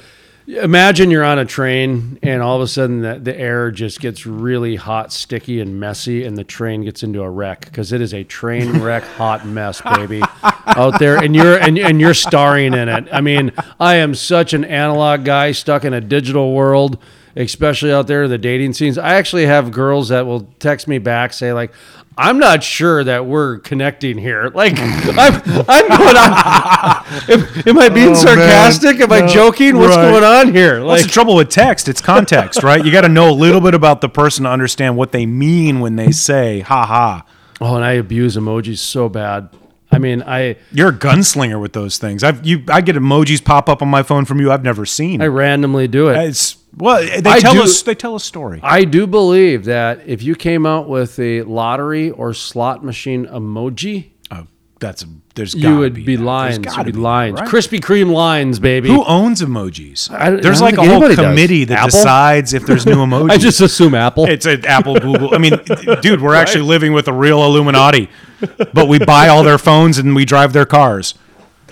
Imagine you're on a train and all of a sudden the, the air just gets really hot, sticky, and messy, and the train gets into a wreck because it is a train wreck, hot mess, baby, out there, and you're and, and you're starring in it. I mean, I am such an analog guy stuck in a digital world. Especially out there in the dating scenes, I actually have girls that will text me back, say like, "I'm not sure that we're connecting here." Like, I'm, I'm going on. Am, am I being Oh, man. sarcastic? Am I joking? What's right. going on here? What's Like, the trouble with text? It's context, right? You got to know a little bit about the person to understand what they mean when they say "ha ha." Oh, and I abuse emojis so bad. I mean, I You're a gunslinger with those things. I've you I get emojis pop up on my phone from you I've never seen. I randomly do it. it's well, they I tell do- us they tell a story. I do believe that if you came out with a lottery or slot machine emoji, that's there's you would be be, lines. You'd be be lines. right? Krispy Kreme lines, baby. Who owns emojis? I there's I like a whole anybody does. committee that Apple? decides if there's new emojis. I just assume Apple. it's an Apple, Google. I mean, dude, we're actually living with a real Illuminati, but we buy all their phones and we drive their cars.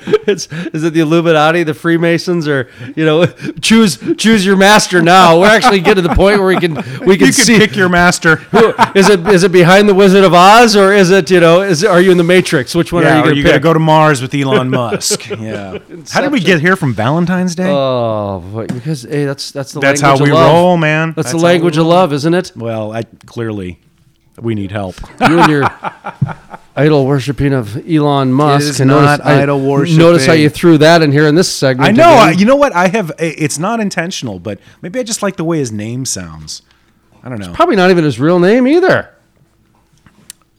It's, is it the Illuminati, the Freemasons, or you know, choose choose your master now? We're actually getting to the point where we can we can You can see. pick your master. who- is it is it behind the Wizard of Oz or is it you know is are you in the Matrix? Which one Yeah, are you going you to going pick? to go to Mars with Elon Musk? Yeah. How did we get here from Valentine's Day? Oh, because hey, that's that's the That's how we roll, man. That's, That's the language of love, isn't it? well, I clearly we need help. You and your idol worshiping of Elon Musk. is and not notice- idol worshiping. Notice how you threw that in here in this segment. I know. I, you know what? I have. It's not intentional, but maybe I just like the way his name sounds. I don't know. Probably not even his real name either.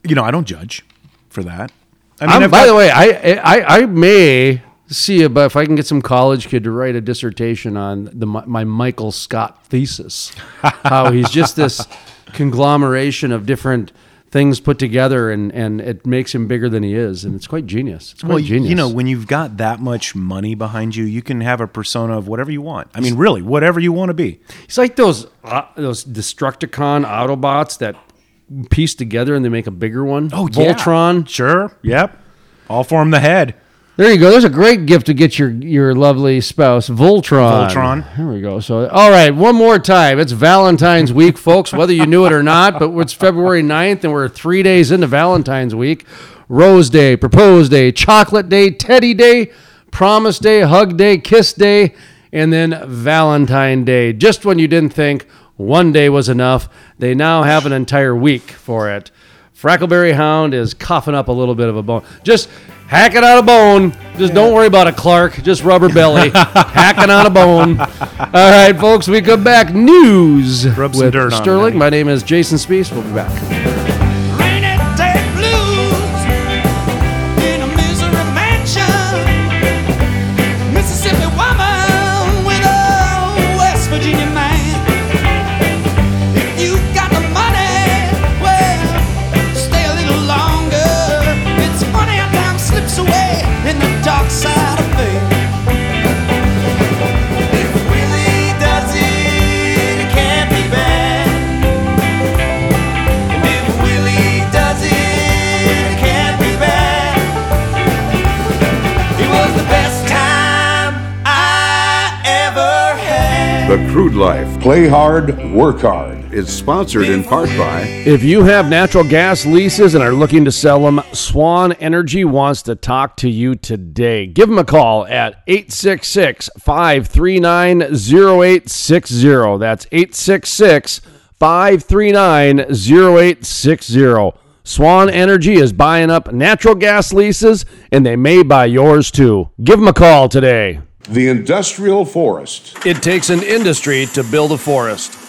You know, I don't judge for that. I I'm- by got- the way, I, I I may see if, if I can get some college kid to write a dissertation on the my Michael Scott thesis. how he's just this conglomeration of different things put together, and and it makes him bigger than he is, and it's quite genius. It's quite Well, genius. you know, when you've got that much money behind you, you can have a persona of whatever you want. I mean, really, whatever you want to be. it's like those uh, those Destructicon Autobots that piece together and they make a bigger one. Oh, yeah. Voltron. Sure. Yep. All form the head. There you go. There's a great gift to get your your lovely spouse, Voltron. Voltron. Here we go. So, all right, one more time. It's Valentine's week, folks, whether you knew it or not, but it's February 9th and we're 3 days into Valentine's week. Rose Day, Propose Day, Chocolate Day, Teddy Day, Promise Day, Hug Day, Kiss Day, and then Valentine Day. Just when you didn't think one day was enough, they now have an entire week for it. Frackleberry Hound is coughing up a little bit of a bone. Just hack it out a bone. Just don't worry about it, Clark. Just rubber belly. Hacking out a bone. All right, folks, we come back. News Rub some with Sterling. My name is Jason Spiess. We'll be back. The Crude Life. Play hard, work hard. Is sponsored in part by If you have natural gas leases and are looking to sell them, Swan Energy wants to talk to you today. Give them a call at 866 539 0860. That's 866 539 0860. Swan Energy is buying up natural gas leases and they may buy yours too. Give them a call today. The Industrial Forest. It takes an industry to build a forest.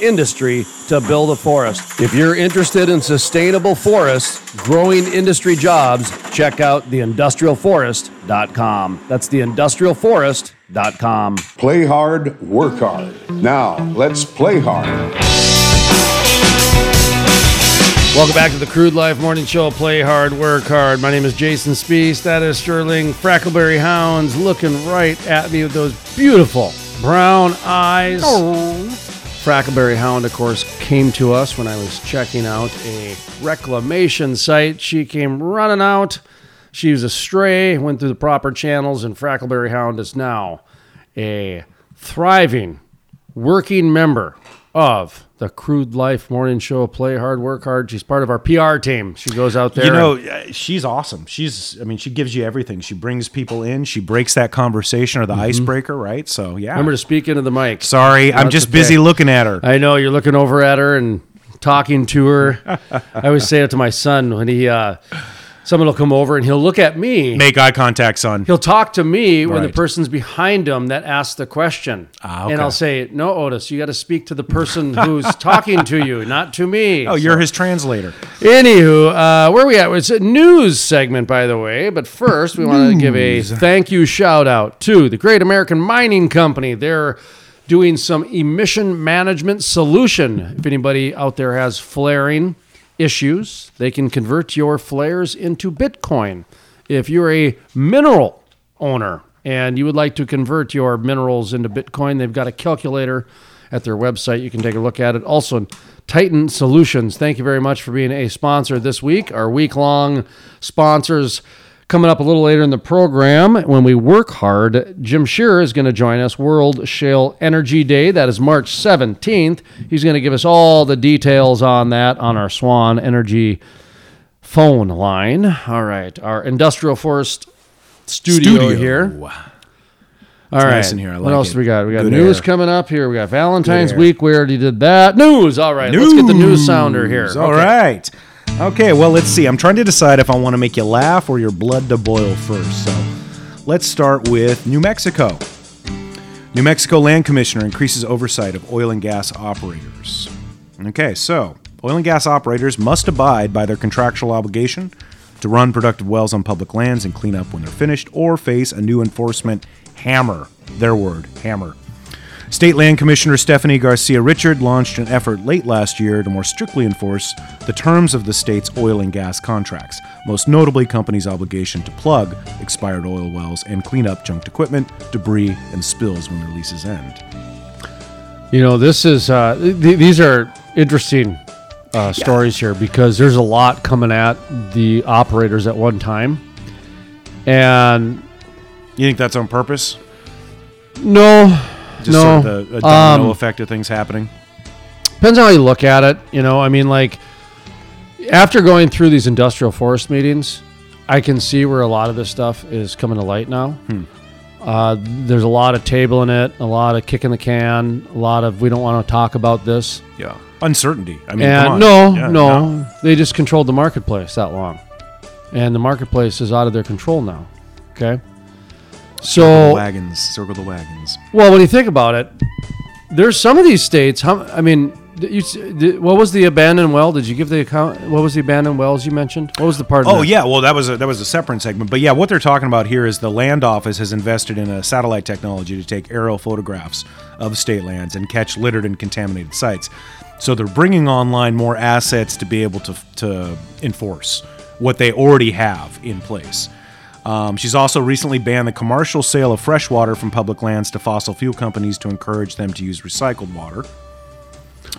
industry to build a forest. If you're interested in sustainable forests, growing industry jobs, check out theindustrialforest.com. That's theindustrialforest.com. Play hard, work hard. Now, let's play hard. Welcome back to the Crude Life Morning Show. Play hard, work hard. My name is Jason Spiess. That is Sterling Frackleberry Hounds looking right at me with those beautiful brown eyes. Oh. Frackleberry Hound, of course, came to us when I was checking out a reclamation site. She came running out. She was a stray, went through the proper channels, and Frackleberry Hound is now a thriving, working member of the Crude Life Morning Show. Play hard, work hard. She's part of our PR team. She goes out there. You know, uh, she's awesome. She's, I mean, she gives you everything. She brings people in. She breaks that conversation or the icebreaker, right? So, yeah. remember to speak into the mic. Sorry, I'm just busy looking at her. I know you're looking over at her and talking to her. I always say it to my son when he, uh, someone will come over and he'll look at me. Make eye contact, son. He'll talk to me when the person's behind him that asks the question. Ah, okay. And I'll say, No, Otis, you got to speak to the person who's talking to you, not to me. Oh, you're his translator. Anywho, uh, where are we at? It's a news segment, by the way. But first, we want to give a thank you shout out to the Great American Mining Company. They're doing some emission management solution. If anybody out there has flaring issues, they can convert your flares into Bitcoin. If you're a mineral owner and you would like to convert your minerals into Bitcoin, they've got a calculator at their website. You can take a look at it. Also, Titan Solutions, thank you very much for being a sponsor this week. Our week long sponsors coming up a little later in the program. When we work hard, Jim Shearer is going to join us World Shale Energy Day. That is March 17th. He's going to give us all the details on that on our Swan Energy phone line. All right, our Industrial Forest studio, here. All right. nice in here. I what else it. do we got? We got Good news air. coming up here. We got Valentine's week. We already did that. News. All right. Let's get the news sounder here. All Okay. right. Okay, well, let's see. I'm trying to decide if I want to make you laugh or your blood to boil first. So let's start with New Mexico. New Mexico Land Commissioner increases oversight of oil and gas operators. Okay, so oil and gas operators must abide by their contractual obligation to run productive wells on public lands and clean up when they're finished or face a new enforcement hammer. Their word, hammer. State Land Commissioner Stephanie Garcia Richard launched an effort late last year to more strictly enforce the terms of the state's oil and gas contracts, most notably companies' obligation to plug expired oil wells and clean up junked equipment, debris, and spills when their leases end. You know, this is uh, th- these are interesting uh, stories here because there's a lot coming at the operators at one time, and You think that's on purpose? no, Just no, sort of the a domino Um, effect of things happening? depends on how you look at it. You know, I mean, like after going through these industrial forest meetings, I can see where a lot of this stuff is coming to light now. Uh, there's a lot of tabling it, a lot of kicking the can, a lot of we don't want to talk about this. Yeah. Uncertainty. I mean, And come on. no, Yeah, no, they just controlled the marketplace that long, and the marketplace is out of their control now. Okay, Circle the so wagons. Circle the wagons. well, when you think about it, there's some of these states. How I mean, you, what was the abandoned well? Did you give the account? What was the abandoned wells you mentioned? What was the part? Oh yeah, well that was a, that was a separate segment, but yeah, what they're talking about here is the land office has invested in a satellite technology to take aerial photographs of state lands and catch littered and contaminated sites. So they're bringing online more assets to be able to to enforce what they already have in place. Um, she's also recently banned the commercial sale of fresh water from public lands to fossil fuel companies to encourage them to use recycled water.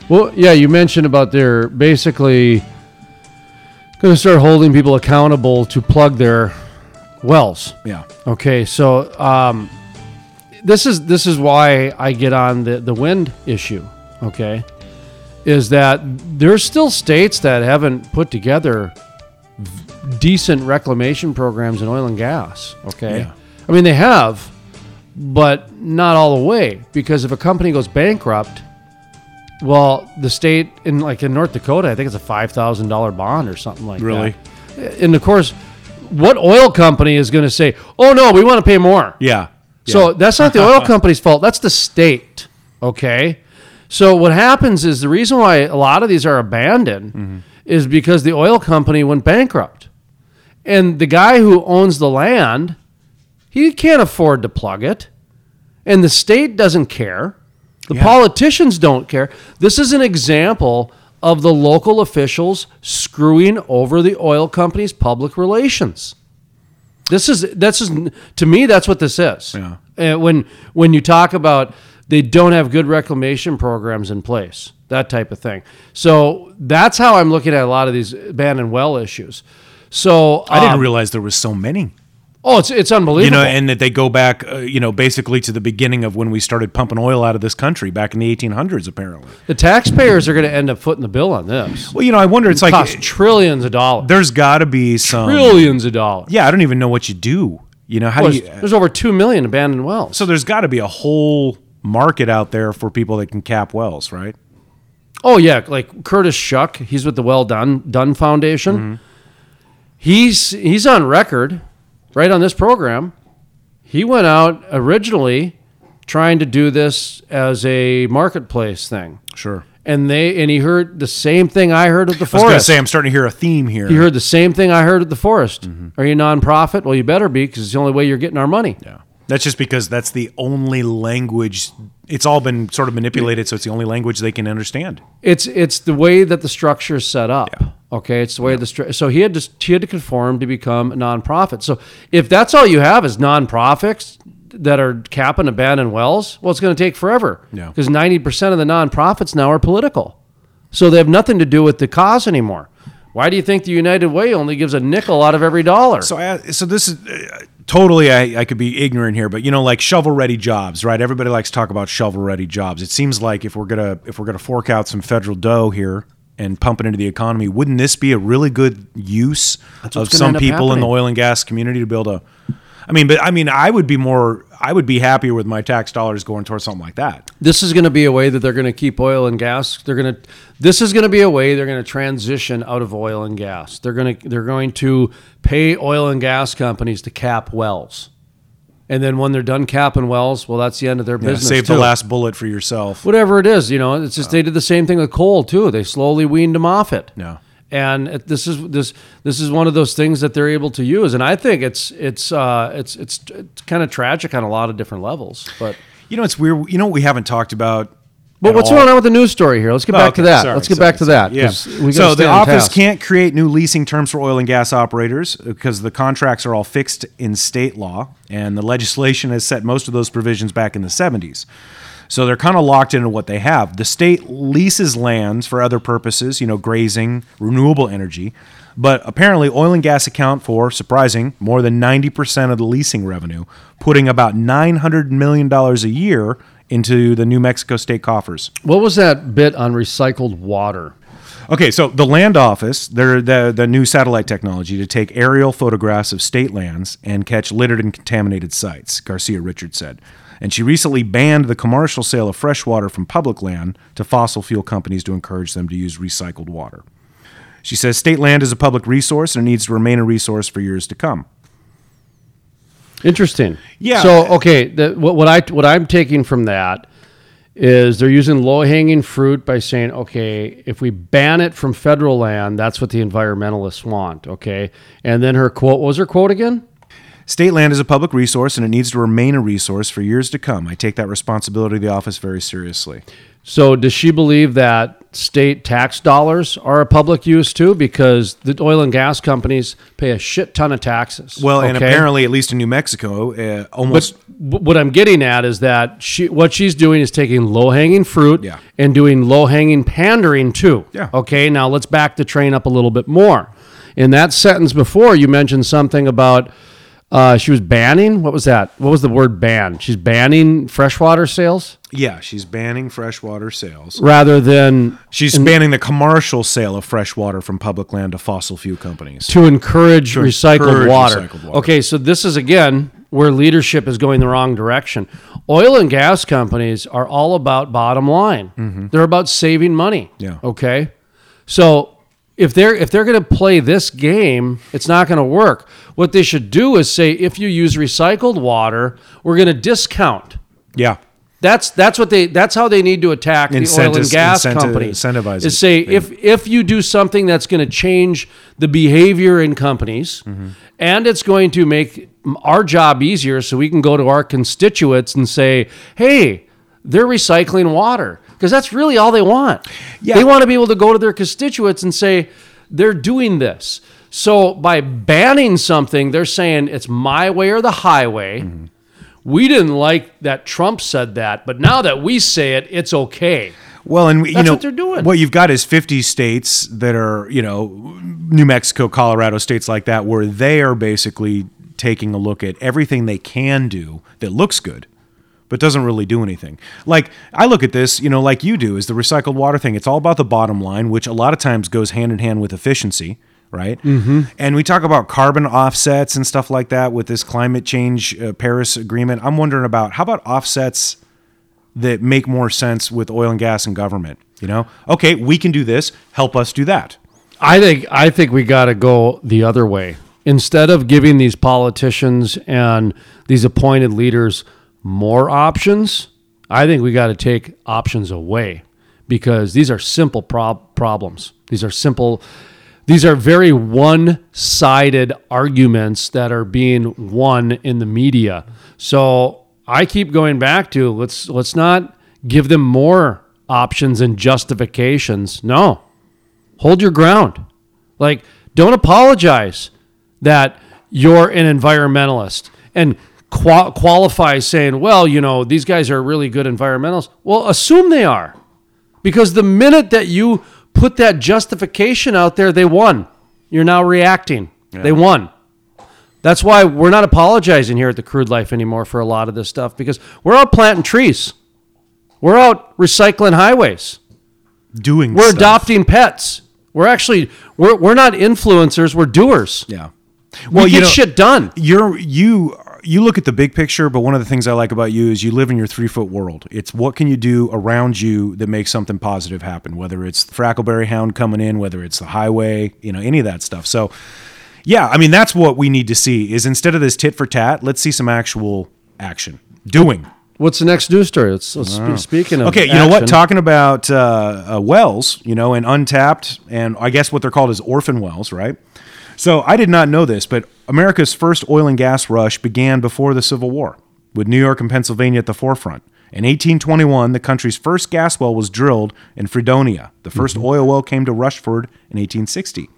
Well, yeah, you mentioned about they're basically going to start holding people accountable to plug their wells. Yeah. Okay, so um, this is this is why I get on the the wind issue. Okay, is that there's still states that haven't put together decent reclamation programs in oil and gas. Okay, Yeah. I mean they have, but not all the way because if a company goes bankrupt. Well, the state in like in North Dakota, I think it's a five thousand dollar bond or something like Really? that. And of course, what oil company is going to say, "Oh no, we want to pay more"? Yeah. So that's not the oil company's fault. That's the state. Okay. So what happens is the reason why a lot of these are abandoned mm-hmm. is because the oil company went bankrupt. And the guy who owns the land, he can't afford to plug it. And the state doesn't care. The Yeah. politicians don't care. This is an example of the local officials screwing over the oil company's public relations. This is this is to me that's what this is. Yeah. And when when you talk about they don't have good reclamation programs in place, that type of thing. So that's how I'm looking at a lot of these abandoned well issues. So I didn't um, realize there was so many. Oh, it's it's unbelievable. You know, and that they go back, uh, you know, basically to the beginning of when we started pumping oil out of this country back in the 1800s, apparently. the taxpayers are going to end up footing the bill on this. Well, you know, I wonder. It's like cost trillions of dollars. there's got to be some. trillions of dollars. Yeah, I don't even know what you do. You know, how Well, do there's, you? there's over two million abandoned wells. So there's got to be a whole market out there for people that can cap wells, right? Oh yeah, like Curtis Shuck, he's with the Well Done Done Foundation. Mm-hmm. He's he's on record, right on this program. He went out originally trying to do this as a marketplace thing, Sure. and they and he heard the same thing I heard at the forest. I was going to say I'm starting to hear a theme here. he heard the same thing I heard at the forest. Mm-hmm. Are you a nonprofit? Well, you better be because it's the only way you're getting our money. Yeah. That's just because that's the only language. It's all been sort of manipulated, so it's the only language they can understand. It's it's the way that the structure is set up. Okay, it's the way the stru- so he had to he had to conform to become a nonprofit. So if that's all you have is nonprofits that are capping abandoned wells, well, it's going to take forever. Yeah. Because ninety percent of the nonprofits now are political, so they have nothing to do with the cause anymore. Why do you think the United Way only gives a nickel out of every dollar? So, I, so this is uh, totally. I, I could be ignorant here, but you know, like shovel-ready jobs, right? Everybody likes to talk about shovel-ready jobs. It seems like if we're gonna if we're gonna fork out some federal dough here and pump it into the economy, wouldn't this be a really good use what's of some people in the oil and gas community to build a? I mean, but I mean, I would be more. I would be happier with my tax dollars going towards something like that. this is going to be a way that they're going to keep oil and gas. They're going to. This is going to be a way they're going to transition out of oil and gas. They're going to. They're going to pay oil and gas companies to cap wells, and then when they're done capping wells, well, that's the end of their Yeah, business. save too. the last bullet for yourself. Whatever it is, you know, it's just they did the same thing with coal too. They slowly weaned them off it. Yeah. And it, this is this this is one of those things that they're able to use, and I think it's it's uh, it's it's it's kind of tragic on a lot of different levels. But You know, it's weird. You know what we haven't talked about. But what's all? going on with the news story here? Let's get Oh, back to that. Sorry, Let's get sorry, back to that. Yeah. 'cause we gotta So the office task. can't create new leasing terms for oil and gas operators because the contracts are all fixed in state law, and the legislation has set most of those provisions back in the 70s. So they're kind of locked into what they have. The state leases lands for other purposes, you know, grazing, renewable energy. But apparently, oil and gas account for, surprising, more than 90% of the leasing revenue, putting about $900 million a year into the New Mexico state coffers. What was that bit on recycled water? Okay, so the land office, they're the the new satellite technology to take aerial photographs of state lands and catch littered and contaminated sites, Garcia Richards said. And she recently banned the commercial sale of fresh water from public land to fossil fuel companies to encourage them to use recycled water. She says state land is a public resource and it needs to remain a resource for years to come. Interesting. Yeah. So okay, the, what, what I what I'm taking from that is they're using low hanging fruit by saying, okay, if we ban it from federal land, that's what the environmentalists want. Okay, and then her quote what was her quote again? State land is a public resource and it needs to remain a resource for years to come. I take that responsibility of the office very seriously. So does she believe that state tax dollars are a public use too? Because the oil and gas companies pay a shit ton of taxes. Well, and apparently, at least in New Mexico, uh, almost But what I'm getting at is that she, what she's doing is taking low hanging fruit Yeah. and doing low hanging pandering too. Yeah. Okay. Now let's back the train up a little bit more. In that sentence before, you mentioned something about uh, she was banning. What was that? What was the word ban? She's banning freshwater sales Yeah, she's banning freshwater sales. rather than She's banning the commercial sale of freshwater from public land to fossil fuel companies. to encourage recycled encourage water. recycled water. Okay, so this is again where leadership is going the wrong direction. Oil and gas companies are all about bottom line. They're about saving money. Mm-hmm. Yeah. Okay. So if they're if they're going to play this game, it's not going to work. What they should do is say if you use recycled water, we're going to discount. Yeah. That's that's what they that's how they need to attack the oil and gas incentive- companies. incentivize Is say if if you do something that's going to change the behavior in companies, Mm-hmm. and it's going to make our job easier, so we can go to our constituents and say, "Hey, they're recycling water," because that's really all they want. Yeah. They want to be able to go to their constituents and say they're doing this. So by banning something, they're saying it's my way or the highway. Mm-hmm. We didn't like that Trump said that, but now that we say it, it's okay. Well, and you That's know what they're doing. What you've got is 50 states that are, you know, New Mexico, Colorado, states like that, where they are basically taking a look at everything they can do that looks good but doesn't really do anything. Like I look at this, you know, like you do, is the recycled water thing. It's all about the bottom line, which a lot of times goes hand in hand with efficiency, right? Mm-hmm. And we talk about carbon offsets and stuff like that with this climate change uh, Paris agreement. I'm wondering about how about offsets that make more sense with oil and gas and government. You know, okay, we can do this. Help us do that. I think I think we got to go the other way. Instead of giving these politicians and these appointed leaders more options, I think we got to take options away because these are simple prob- problems. These are simple these are very one-sided arguments that are being won in the media. So I keep going back to let's let's not give them more options and justifications. No. Hold your ground. Like don't apologize that you're an environmentalist and qua- qualify saying, well, you know, these guys are really good environmentalists. Well, assume they are. Because the minute that you put that justification out there, they won. You're now reacting. They won. That's why we're not apologizing here at the Crude Life anymore for a lot of this stuff because we're out planting trees. We're out recycling highways. Doing We're stuff. adopting pets. We're actually we're we're not influencers, we're doers. Yeah. Well, we get shit done. You're you you look at the big picture, but one of the things I like about you is you live in your three foot world. It's what can you do around you that makes something positive happen, whether it's the Frackleberry Hound coming in, whether it's the highway, you know, any of that stuff. So, yeah, I mean that's what we need to see is instead of this tit for tat, let's see some actual action, doing. What's the next news story? Let's, let's spe- speaking of Okay, you know what? Talking about uh, uh, wells, you know, and untapped, and I guess what they're called is orphan wells, right? So I did not know this, but America's first oil and gas rush began before the Civil War, with New York and Pennsylvania at the forefront. In 1821, the country's first gas well was drilled in Fredonia. The 1st mm-hmm. oil well came to Rushford in 1860.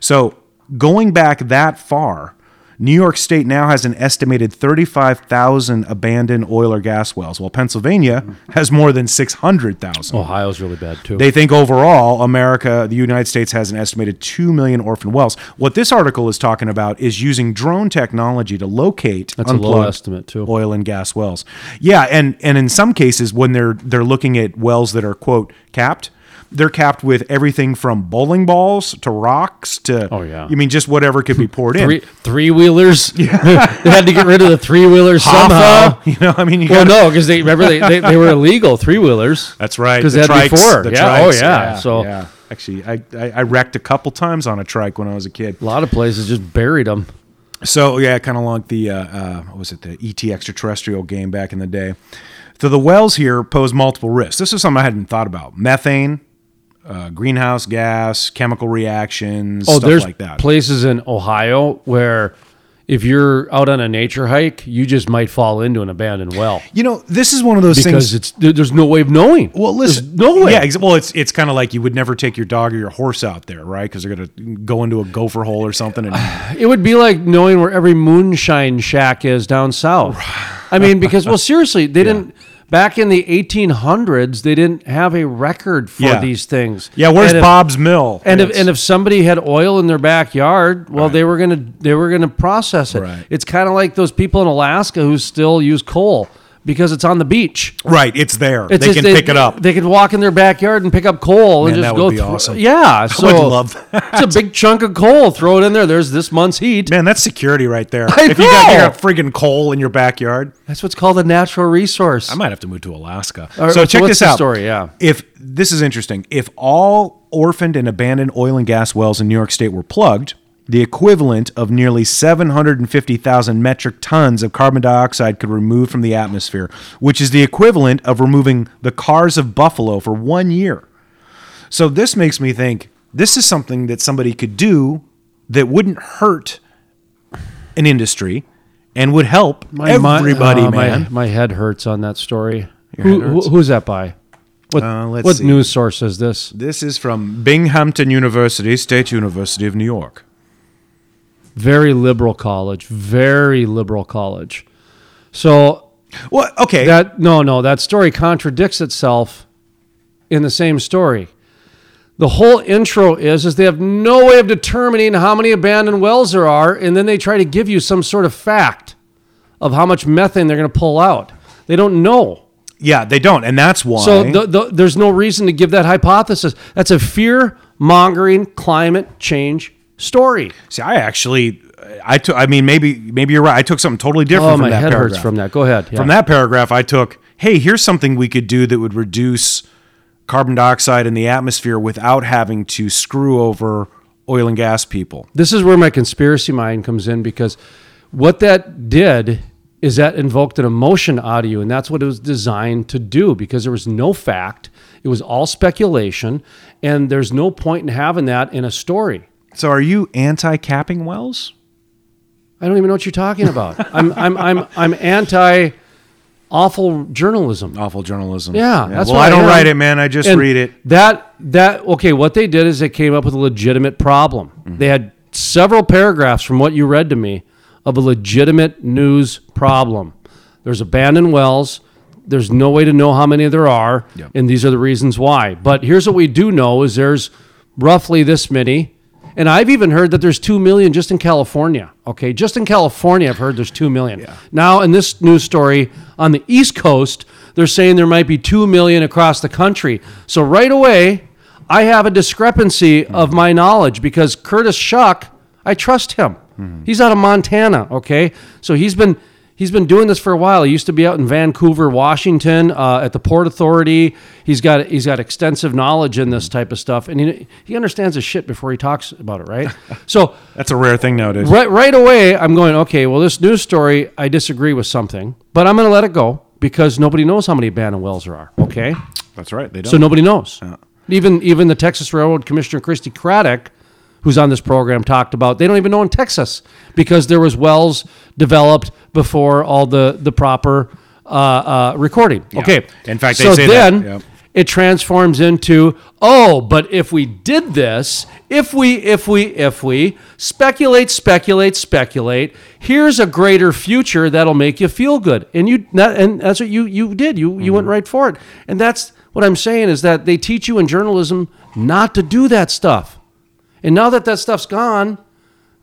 So, going back that far, New York State now has an estimated 35,000 abandoned oil or gas wells, while Pennsylvania has more than 600,000. Ohio's really bad too. They think overall, America, the United States, has an estimated 2 million orphan wells. What this article is talking about is using drone technology to locate That's a low estimate, too. oil and gas wells. Yeah, and, and in some cases, when they're they're looking at wells that are quote capped, they're capped with everything from bowling balls to rocks to Oh, yeah. you mean just whatever could be poured three in. three wheelers. they had to get rid of the three wheelers somehow. You know, I mean, you Well, gotta- no, because they remember they, they, they were illegal three wheelers. That's right. Because the they had trikes, before. the yeah. Oh trikes, yeah. So yeah. Actually, I, I I wrecked a couple times on a trike when I was a kid. a lot of places just buried them. So yeah, kind of like the uh, uh, what was it the ET extraterrestrial game back in the day. So the wells here pose multiple risks. This is something I hadn't thought about: methane, uh, greenhouse gas, chemical reactions, Oh, stuff there's like that. places in Ohio where if you're out on a nature hike, you just might fall into an abandoned well you know, this is one of those because things. Because it's there's no way of knowing. Well, listen, There's no way. Yeah, well, it's it's kind of like you would never take your dog or your horse out there, right? Because they're gonna go into a gopher hole or something. And It would be like knowing where every moonshine shack is down south. I mean, because well, seriously, they didn't back in the 1800s. They didn't have a record for Yeah. these things. yeah, where's if- Bob's Mill? And if and if somebody had oil in their backyard, well, they were gonna they were gonna process it. Right. It's kind of like those people in Alaska who still use coal because it's on the beach. right, it's there. It's they just- can pick it up. They can walk in their backyard and pick up coal and just that would go be through. awesome. Yeah, so would love it's a big chunk of coal. Throw it in there. There's this month's heat. Man, that's security right there. I if you got, you know. friggin' coal in your backyard, That's what's called a natural resource. I might have to move to Alaska. All right, so so check what's this the out. story? Yeah. If this is interesting, if all orphaned and abandoned oil and gas wells in New York State were plugged, the equivalent of nearly 750,000 metric tons of carbon dioxide could remove from the atmosphere, which is the equivalent of removing the cars of Buffalo for one year. So this makes me think this is something that somebody could do that wouldn't hurt an industry and would help everybody, uh, man. My, my head hurts on that story. Who, who- who's that by? What, Uh, let's what news source is this? This is from Binghamton University, State University of New York. Very liberal college. Very liberal college. So Well, okay. that no no that story contradicts itself in the same story. the whole intro is is they have no way of determining how many abandoned wells there are, and then they try to give you some sort of fact of how much methane they're going to pull out. They don't know. Yeah, they don't, and that's why. So the, the, there's no reason to give that hypothesis. That's a fear mongering climate change story. See, I actually, I took. I mean, maybe maybe you're right. I took something totally different Oh, from my that head paragraph. hurts from that. Go ahead. Yeah. From that paragraph, I took, hey, here's something we could do that would reduce carbon dioxide in the atmosphere without having to screw over oil and gas people. This is where my conspiracy mind comes in because what that did is that invoked an emotion out of you, and that's what it was designed to do because there was no fact. It was all speculation, and there's no point in having that in a story. So, are you anti-capping wells? I don't even know what you're talking about. I'm I'm I'm I'm anti awful journalism. Awful journalism. Yeah, that's well, I don't write it, man. I just And read it. That that okay. What they did is they came up with a legitimate problem. Mm-hmm. They had several paragraphs from what you read to me of a legitimate news problem. There's abandoned wells. There's no way to know how many there are, Yep. and these are the reasons why. But here's what we do know: is there's roughly this many, and I've even heard that there's two million just in California. Okay, just in California, I've heard there's two million. Now, in this news story on the East Coast, they're saying there might be two million across the country. So right away, I have a discrepancy of my knowledge because Curtis Shuck, I trust him. Hmm. He's out of Montana. Okay, so he's been he's been doing this for a while. He used to be out in Vancouver, Washington, uh, at the Port Authority. He's got he's got extensive knowledge in this type of stuff, and he he understands his shit before he talks about it. Right. so That's a rare thing nowadays. right right away, I'm going okay. Well, this news story, I disagree with something, but I'm going to let it go because nobody knows how many abandoned wells there are. Okay. That's right. They don't. So nobody knows. Even even the Texas Railroad Commissioner Christi Craddick, who's on this program, talked about they don't even know in Texas because there was wells developed before all the the proper uh, uh, recording. Okay. In fact, they so say that, then yep. it transforms into oh, but if we did this, if we if we if we speculate, speculate, speculate, here's a greater future that'll make you feel good, and you that, and that's what you you did. You you Mm-hmm. went right for it, and that's what I'm saying is that they teach you in journalism not to do that stuff, and now that that stuff's gone,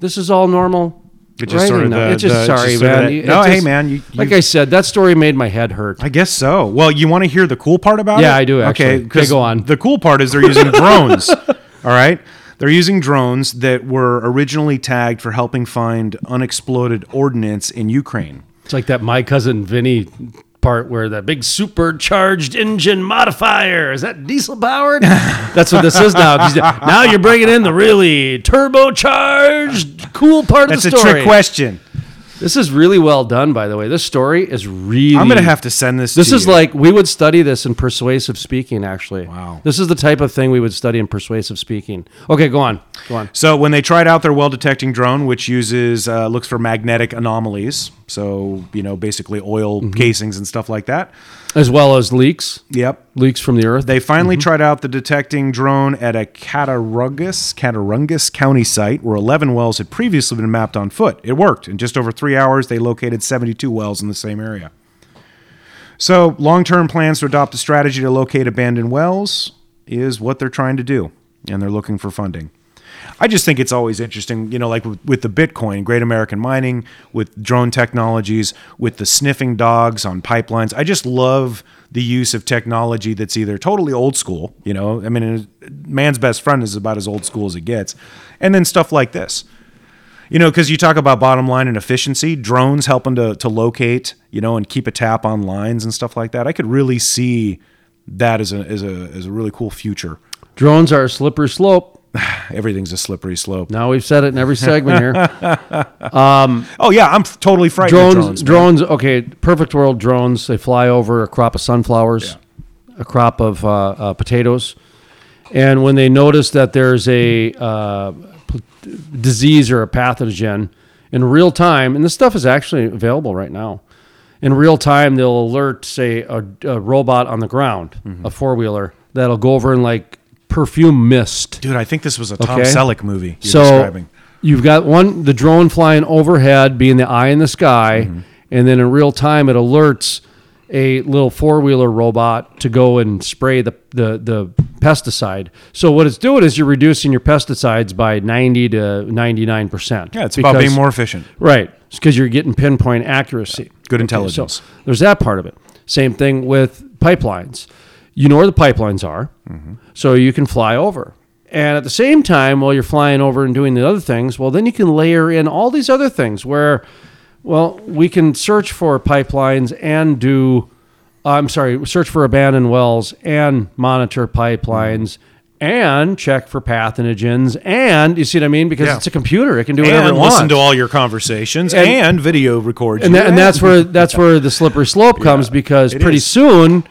this is all normal. It's just sort of now. the- it's just the- sorry, just sort of man. that- It No, hey, just- man, you- like you- I said, that story made my head hurt. I guess so. Well, you want to hear the cool part about it? Yeah, I do, actually. Okay, 'cause Okay, go on. The cool part is they're using drones. All right, they're using drones that were originally tagged for helping find unexploded ordnance in Ukraine. It's like that my cousin Vinny part where the big supercharged engine modifier is that diesel powered? That's what this is now. Now you're bringing in the really turbocharged cool part That's of the story. That's a trick question. This is really well done, by the way. This story is really. I'm gonna have to send this. This is you. like we would study this in persuasive speaking. Actually, Wow. This is the type of thing we would study in persuasive speaking. Okay, go on. Go on. So when they tried out their well detecting drone, which uses uh, looks for magnetic anomalies, so you know basically oil Mm-hmm. casings and stuff like that. As well as leaks, Yep. leaks from the earth. They finally Mm-hmm. tried out the detecting drone at a Cattaraugus, Cattaraugus County site where 11 wells had previously been mapped on foot. It worked. In just over three hours, they located 72 wells in the same area. So, long term plans to adopt a strategy to locate abandoned wells is what they're trying to do, and they're looking for funding. I just think it's always interesting, you know, like with, with the Bitcoin, Great American Mining, with drone technologies, with the sniffing dogs on pipelines. I just love the use of technology that's either totally old school, you know, I mean, man's best friend is about as old school as it gets, and then stuff like this. You know, because you talk about bottom line and efficiency, drones helping to, to locate, you know, and keep a tap on lines and stuff like that. I could really see that as a, as a, as a really cool future. Drones are a slippery slope. Everything's a slippery slope. Now we've said it in every segment here. Oh yeah, I'm f- totally frightened. drones, drones. drones. Okay, perfect world drones. They fly over a crop of sunflowers, a crop of uh, uh, potatoes, and when they notice that there's a uh, p- disease or a pathogen in real time, and this stuff is actually available right now. In real time, they'll alert, say, a, a robot on the ground, Mm-hmm. a four wheeler, that'll go over and like perfume mist. Dude, I think this was a Tom Okay. Selleck movie you're so describing. you've got one the drone flying overhead being the eye in the sky Mm-hmm. and then in real time it alerts a little four-wheeler robot to go and spray the the, the pesticide. So what it's doing is you're reducing your pesticides by 90 to 99 percent. Yeah, it's about being more efficient. right It's because you're getting pinpoint accuracy. Good intelligence. so there's that part of it. Same thing with pipelines. You know where the pipelines are, Mm-hmm. so you can fly over. And at the same time, while you're flying over and doing the other things, well, then you can layer in all these other things where, well, we can search for pipelines and do, I'm sorry, search for abandoned wells and monitor pipelines and check for pathogens. And you see what I mean? Because Yeah. it's a computer, it can do whatever and it wants listen to all your conversations And- and, video record. and that, and that's where that's where the slippery slope comes because pretty is. soon,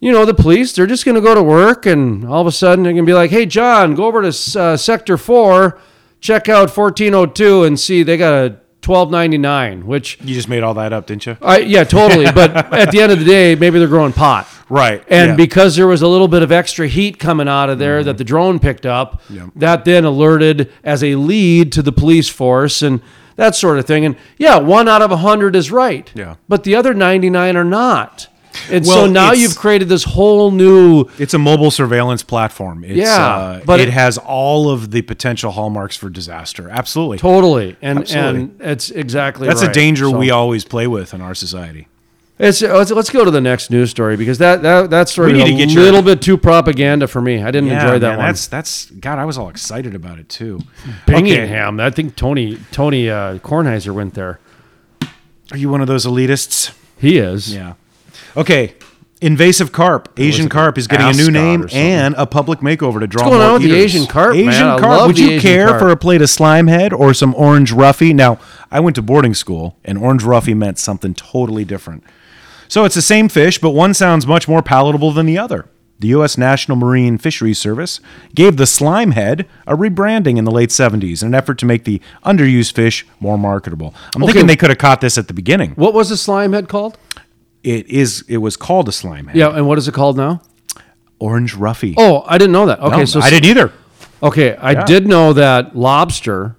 you know, the police they're just going to go to work and all of a sudden they're going to be like, "Hey, John, go over to uh, Sector Four, check out fourteen oh two, and see they got a twelve ninety nine." Which, you just made all that up, didn't you? I yeah, totally. but at the end of the day, maybe they're growing pot. Right. And yeah. because there was a little bit of extra heat coming out of there that the drone picked up, that then alerted as a lead to the police force and that sort of thing. And yeah, one out of a hundred is right. Yeah. But the other 99 are not. And Well, so now you've created this whole new. It's a mobile surveillance platform. It's, Yeah, uh, but it, it- has all of the potential hallmarks for disaster. Absolutely. Totally, and Absolutely. and it's exactly That's right. a danger So- we always play with in our society. It's, let's, let's go to the next news story because that that that story is a get your- little bit too propaganda for me. I didn't enjoy that man, one. That's that's God. I was all excited about it too. Binghamton. I think Tony Tony uh, Kornheiser went there. Are you one of those elitists? He is. Yeah. Okay. Invasive carp, Asian carp is getting a new ascot name or something? and a public makeover to draw What's going more on with the eaters. Asian carp, man? Asian I carp. love Would the you Asian care carp. for a plate of slime head or some orange roughy? Now, I went to boarding school, and orange roughy meant something totally different. So it's the same fish, but one sounds much more palatable than the other. The U.S. National Marine Fisheries Service gave the slime head a rebranding in the late 70s in an effort to make the underused fish more marketable. I'm Okay. thinking they could have caught this at the beginning. What was the slime head called? It is. It was called a slime head. Yeah, and what is it called now? Orange roughy. Oh, I didn't know that. Okay, No, so I didn't either. Okay, I Yeah. did know that lobster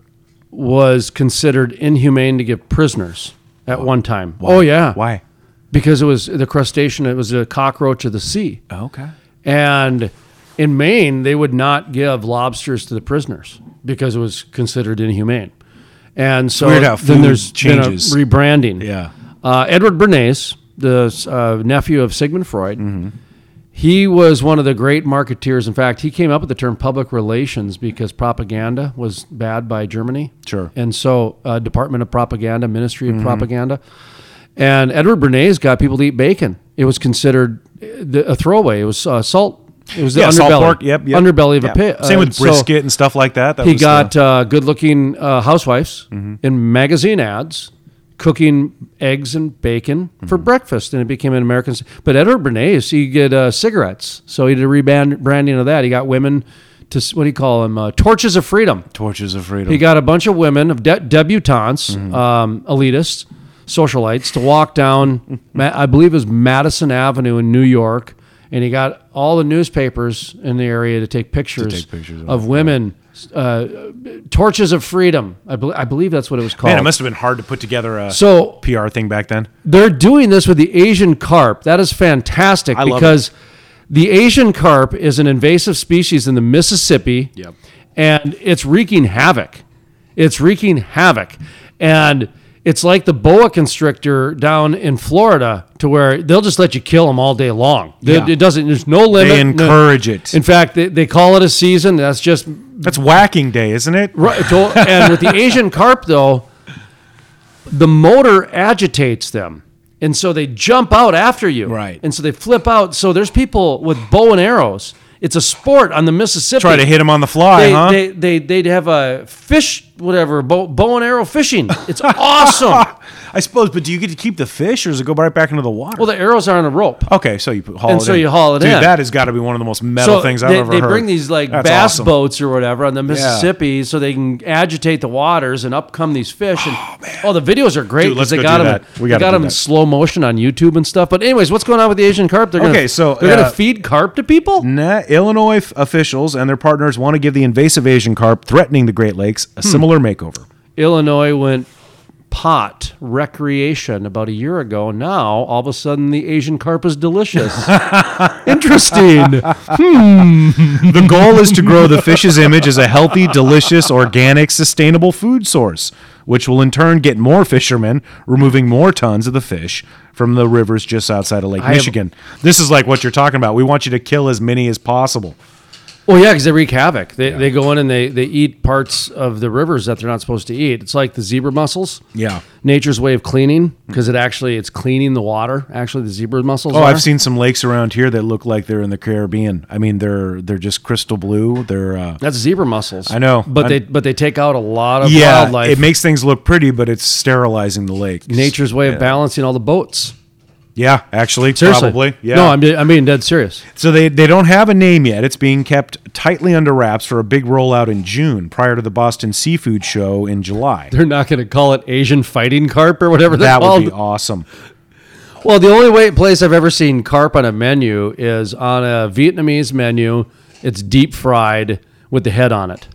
was considered inhumane to give prisoners at one time. Oh yeah, Why? Because it was the crustacean. It was a cockroach of the sea, Okay. and in Maine they would not give lobsters to the prisoners because it was considered inhumane. And so Weird how then food there's been a changes. rebranding. Yeah. Uh, Edward Bernays, the uh, nephew of Sigmund Freud, Mm-hmm. he was one of the great marketeers. In fact, he came up with the term public relations because propaganda was bad by Germany. Sure. Mm-hmm. And so, uh, Department of Propaganda, Ministry of Propaganda. And Edward Bernays got people to eat bacon. It was considered uh, the, a throwaway. It was uh, salt. It was the Yeah, underbelly, pork. Yep, yep. underbelly of a pig. Same Uh, with so- brisket and stuff like that. that he was got the- uh, good-looking uh, housewives Mm-hmm. in magazine ads cooking eggs and bacon for Mm-hmm. breakfast, and it became an American. But Edward Bernays, he did uh, cigarettes, so he did a rebrand branding of that. He got women to what do you call them? Uh, torches of freedom. torches of freedom. He got a bunch of women of de- debutantes, Mm-hmm. um, elitists, socialites to walk down. Ma- I believe it was Madison Avenue in New York, and he got all the newspapers in the area to take pictures, take pictures of of, women. Uh, torches of freedom. I, bel I believe that's what it was called. Man, it must have been hard to put together a so PR thing back then. they're doing this with the Asian carp. That is fantastic I love because the Asian carp is an invasive species in the Mississippi. Yep. And it's wreaking havoc. It's wreaking havoc. And it's like the boa constrictor down in Florida to where they'll just let you kill them all day long. They- Yeah. It doesn't, there's no limit. They no- encourage it. in fact, they, they call it a season. That's just That's whacking day, isn't it? Right. And with the Asian carp, though, the motor agitates them. And so they jump out after you. Right. And so they flip out. So there's people with bow and arrows. It's a sport on the Mississippi. Try to hit him on the fly, They, huh? they, they, they'd have a fish, whatever, bow, bow and arrow fishing. It's awesome. I suppose, but do you get to keep the fish, or does it go right back into the water? well, the arrows are on a rope. okay, so you put- haul And it so in. you haul it Dude, in. that has got to be one of the most metal things I've they, ever they heard. bring these like That's bass awesome. boats or whatever on the Mississippi so they can agitate the waters and up come these fish. And oh, the videos are great Dude, let's because they go got do them. that. We gotta got do them in that. slow motion on YouTube and stuff. But anyways, what's going on with the Asian carp? They're gonna, Okay, so, they're uh, gonna feed carp to people. Nah, Illinois f- officials and their partners want to give the invasive Asian carp threatening the Great Lakes Hmm. a similar makeover. Illinois went pot recreation about a year ago. Now, all of a sudden, the Asian carp is delicious. Interesting. Hmm. The goal is to grow the fish's image as a healthy, delicious, organic, sustainable food source, which will in turn get more fishermen, removing more tons of the fish from the rivers just outside of Lake have- Michigan. This is like what you're talking about. We want you to kill as many as possible. Well, yeah, because they wreak havoc. They, they go in and they, they eat parts of the rivers that they're not supposed to eat. It's like the zebra mussels. Yeah. Nature's way of cleaning because it actually it's cleaning the water. Actually, the zebra mussels. Oh, are. I've seen some lakes around here that look like they're in the Caribbean. I mean, they're they're just crystal blue. They're uh, That's zebra mussels. I know. but I- they but they take out a lot of yeah, wildlife. it makes things look pretty, but it's sterilizing the lake. nature's way of balancing all the boats. Yeah, actually, Seriously, probably. Yeah. No, I'm I'm being dead serious. So they, they don't have a name yet. It's being kept tightly under wraps for a big rollout in June, prior to the Boston Seafood Show in July. They're not going to call it Asian fighting carp or whatever they're That would be awesome. Well, the only way place I've ever seen carp on a menu is on a Vietnamese menu. It's deep fried with the head on it.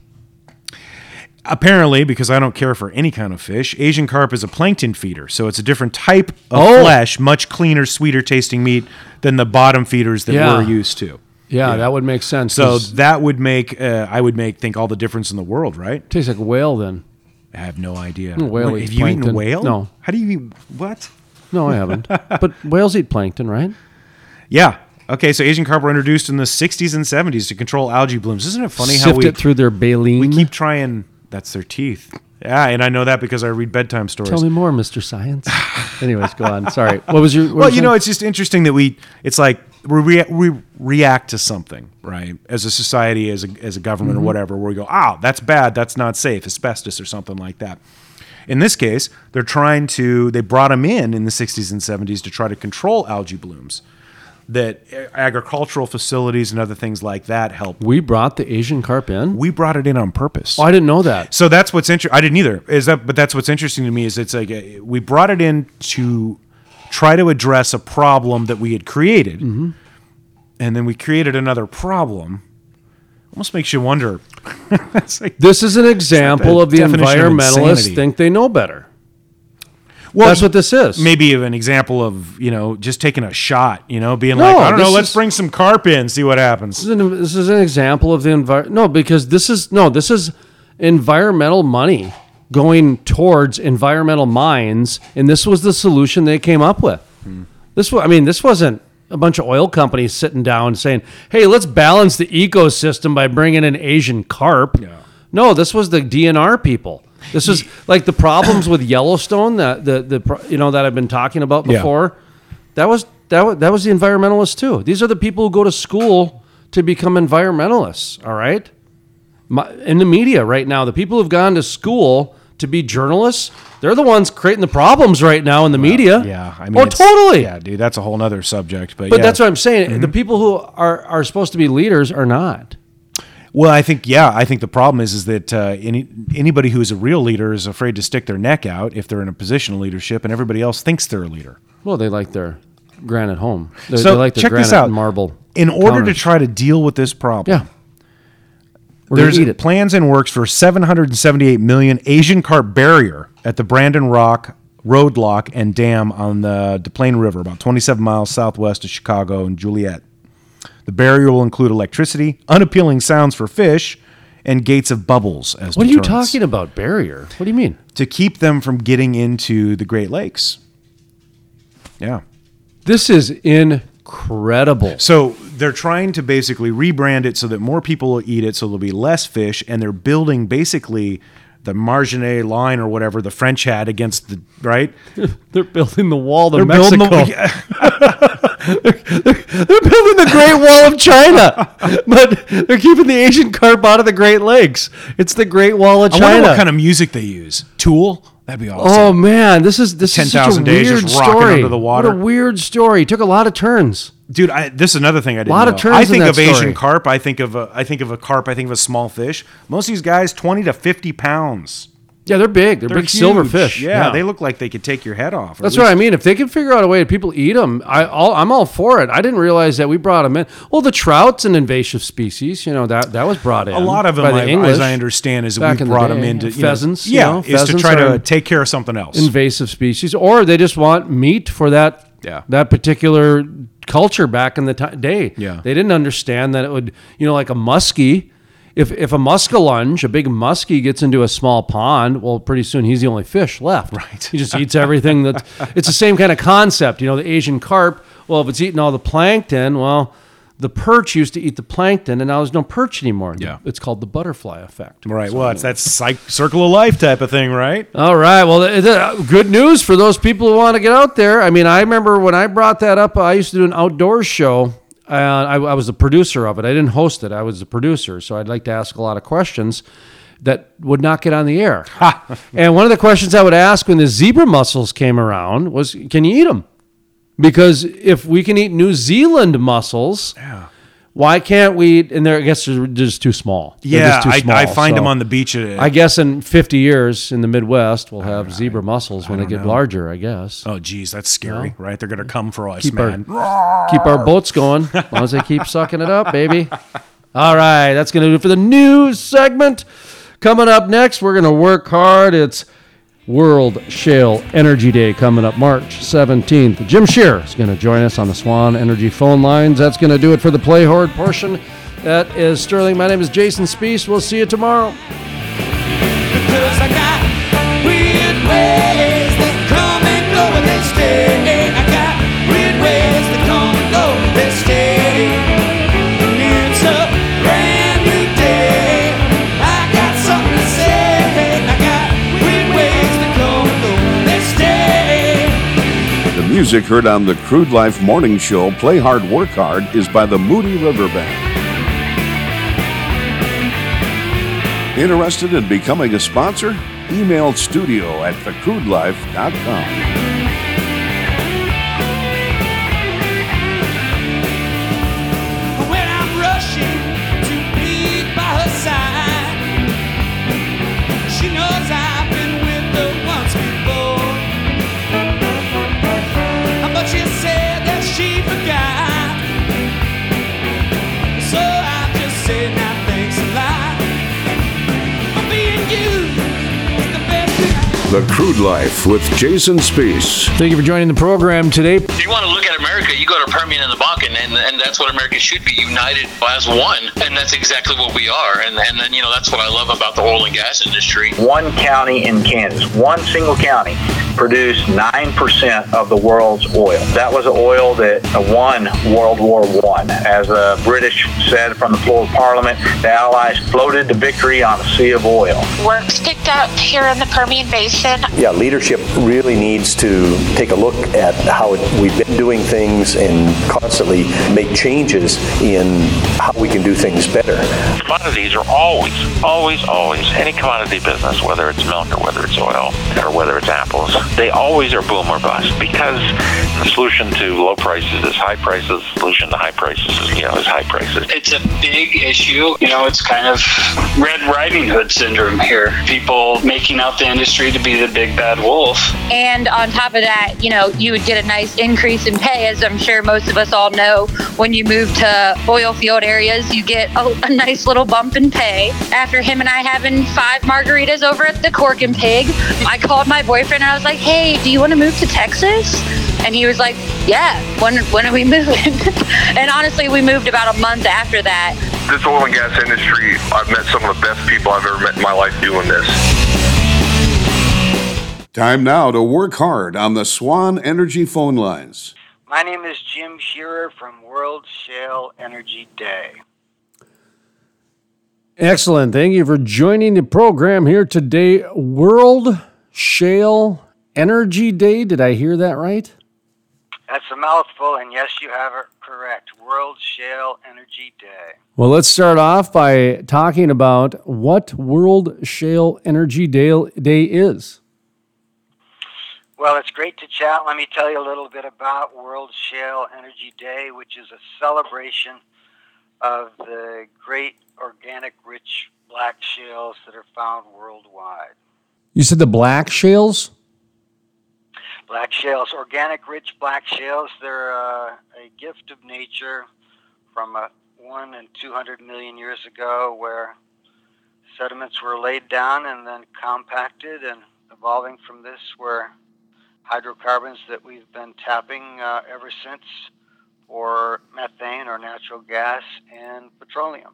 Apparently, because I don't care for any kind of fish, Asian carp is a plankton feeder, so it's a different type of Oh. flesh, much cleaner, sweeter tasting meat than the bottom feeders that Yeah. we're used to. Yeah, that would make sense. So that would make uh, I would make think all the difference in the world, right? tastes like whale. Then I have no idea. whale What, have you eaten whale? No. How do you eat what? no, I haven't. but whales eat plankton, right? Yeah. Okay, so Asian carp were introduced in the 60s and 70s to control algae blooms. Isn't it funny how Sift we it through their baleen. we keep trying? That's their teeth. Yeah, and I know that because I read bedtime stories. Tell me more, Mister Science. Anyways, go on. Sorry. What was your? What well, was you know, it's just interesting that we. It's like we, rea- we react to something, right? As a society, as a as a government Mm-hmm. or whatever, where we go, "Oh, that's bad. That's not safe. Asbestos or something like that." In this case, they're trying to. They brought them in in the 60s and 70s to try to control algae blooms. That agricultural facilities and other things like that help. we brought the Asian carp in. We brought it in on purpose. Oh, I didn't know that. So that's what's interesting. I didn't either. Is that? But that's what's interesting to me is it's like uh, we brought it in to try to address a problem that we had created, Mm-hmm. and then we created another problem. Almost makes you wonder. like, This is an example of the definition of environmentalists think they know better. Well, That's what this is. Maybe an example of you know just taking a shot. You know, being No, like, I don't know, this let's bring some carp in, see what happens. This is an, this is an example of the environment. No, because this is no, this is environmental money going towards environmental mines, and this was the solution they came up with. Hmm. This was, I mean, this wasn't a bunch of oil companies sitting down saying, "Hey, let's balance the ecosystem by bringing in Asian carp." No, this was the DNR people. This is like the problems with Yellowstone that the the you know that I've been talking about Yeah. before. That was that was, that was the environmentalists too. These are the people who go to school to become environmentalists. All right, My, in the media right now, the people who've gone to school to be journalists, they're the ones creating the problems right now in the media. Yeah, I oh, mean, oh, totally. Yeah, dude, that's a whole nother subject. But But yeah. that's what I'm saying. The mm-hmm. people who are are supposed to be leaders are not. Well, I think yeah, I think the problem is is that uh, any anybody who is a real leader is afraid to stick their neck out if they're in a position of leadership, and everybody else thinks they're a leader. Well, they like their granite home. They, So they like their check granite this out. marble. In order to try to deal with this problem, yeah, we're there's plans and works for 778 million Asian carp barrier at the Brandon Rock Road Lock and Dam on the Des Plaines River, about 27 miles southwest of Chicago and Joliet. The barrier will include electricity, unappealing sounds for fish, and gates of bubbles as well. What are you deterrents talking about? Barrier? What do you mean? to keep them from getting into the Great Lakes. Yeah. This is incredible. So they're trying to basically rebrand it so that more people will eat it, so there'll be less fish, and they're building basically the Maginot line or whatever the French had against the right. They're building the wall to They're Mexico. building the, they're building the Great Wall of China, but they're keeping the Asian carp out of the Great Lakes. It's the Great Wall of I China. wonder what kind of music they use. Tool. That'd be awesome. oh man, this is this is such a 10,000 days weird story. under the water. What a weird story. Took a lot of turns. dude I, this is another thing i didn't A Lot of turns i in think of asian carp i think of a, i think of a carp i think of a small fish most of these guys 20 to 50 pounds Yeah, they're big. They're, They're big silver fish. Yeah, they look like they could take your head off. That's at what I mean. If they can figure out a way that people eat them, I, all, I'm all for it. I didn't realize that we brought them in. Well, the trout's an invasive species. You know that that was brought in. A lot of them, by the I, English. as I understand, is we in the brought them into you know, Pheasants, you yeah, know, is to try to take care of something else. invasive species, or they just want meat for that Yeah. that particular culture back in the ti day. Yeah. they didn't understand that it would, you know, like a muskie. If if a muskellunge, a big muskie, gets into a small pond, well, pretty soon he's the only fish left. Right. He just eats everything that. It's the same kind of concept, you know. The Asian carp. Well, if it's eating all the plankton, well. The perch used to eat the plankton, and now there's no perch anymore. Yeah. it's called the butterfly effect. right. Well, it's that circle of life type of thing, right? All right. Well, th- uh, good news for those people who want to get out there. I mean, I remember when I brought that up, I used to do an outdoor show. Uh, I, I was the producer of it. I didn't host it. I was the producer. So I'd like to ask a lot of questions that would not get on the air. and one of the questions I would ask when the zebra mussels came around was, "Can you eat them?" Because if we can eat New Zealand mussels, why can't we? And they're, I guess they're just too small. They're Yeah, just too I, small, I find them on the beach. At, I guess in 50 years in the Midwest, we'll have zebra mussels when they get larger, I guess. oh, geez, that's scary, right? They're gonna come for us, Keep our- man. Keep our boats going as long as they keep sucking it up, baby. All right, that's going to do it for the news segment. Coming up next, we're going to work hard. It's World Shale Energy Day coming up March 17th. Jim Shear is going to join us on the Swan Energy phone lines. That's going to do it for the Play Hard portion. That is Sterling. My name is Jason Spiess. We'll see you tomorrow. Music heard on the Crude Life Morning Show, Play Hard, Work Hard, is by the Moody River Band. Interested in becoming a sponsor? Email studio at thecrudelife.com. The Crude Life with Jason Spiess. Thank you for joining the program today. If you want to look at America, you go to Permian and the Bakken, and, and that's what America should be united as one. And that's exactly what we are. And, and then, you know, that's what I love about the oil and gas industry. one county in Kansas, one single county, produced 9% of the world's oil. That was oil that won World War I. As the British said from the floor of Parliament, the Allies floated to victory on a sea of oil. work's picked up here in the Permian Basin. Yeah, leadership really needs to take a look at how it, we've been doing things and constantly make changes in how we can do things better. Commodities are always, always, always, any commodity business, whether it's milk or whether it's oil or whether it's apples, they always are boom or bust because the solution to low prices is high prices. The solution to high prices is, you know, is high prices. it's a big issue. You know, it's kind of Red Riding Hood syndrome here. People making out the industry to be the big bad wolf. And on top of that, you know, you would get a nice increase in pay, as I'm sure most of us all know. When you move to oil field areas, you get a, a nice little bump in pay. After him and I having five margaritas over at the Cork and Pig, I called my boyfriend and I was like, hey, do you want to move to Texas? And he was like, yeah, when, when are we moving? and honestly, we moved about a month after that. This oil and gas industry, I've met some of the best people I've ever met in my life doing this. Time now to work hard on the Swan Energy phone lines. My name is Jim Shearer from World Shale Energy Day. Excellent. Thank you for joining the program here today. World Shale Energy Day. Did I hear that right? That's a mouthful, and yes, you have it correct. World Shale Energy Day. Well, let's start off by talking about what World Shale Energy Day, Day is. Well, it's great to chat. Let me tell you a little bit about World Shale Energy Day, which is a celebration of the great organic rich black shales that are found worldwide. You said the black shales? Black shales, organic rich black shales, they're uh, a gift of nature from a one and 200 million years ago where sediments were laid down and then compacted and evolving from this were hydrocarbons that we've been tapping uh, ever since for methane or natural gas and petroleum.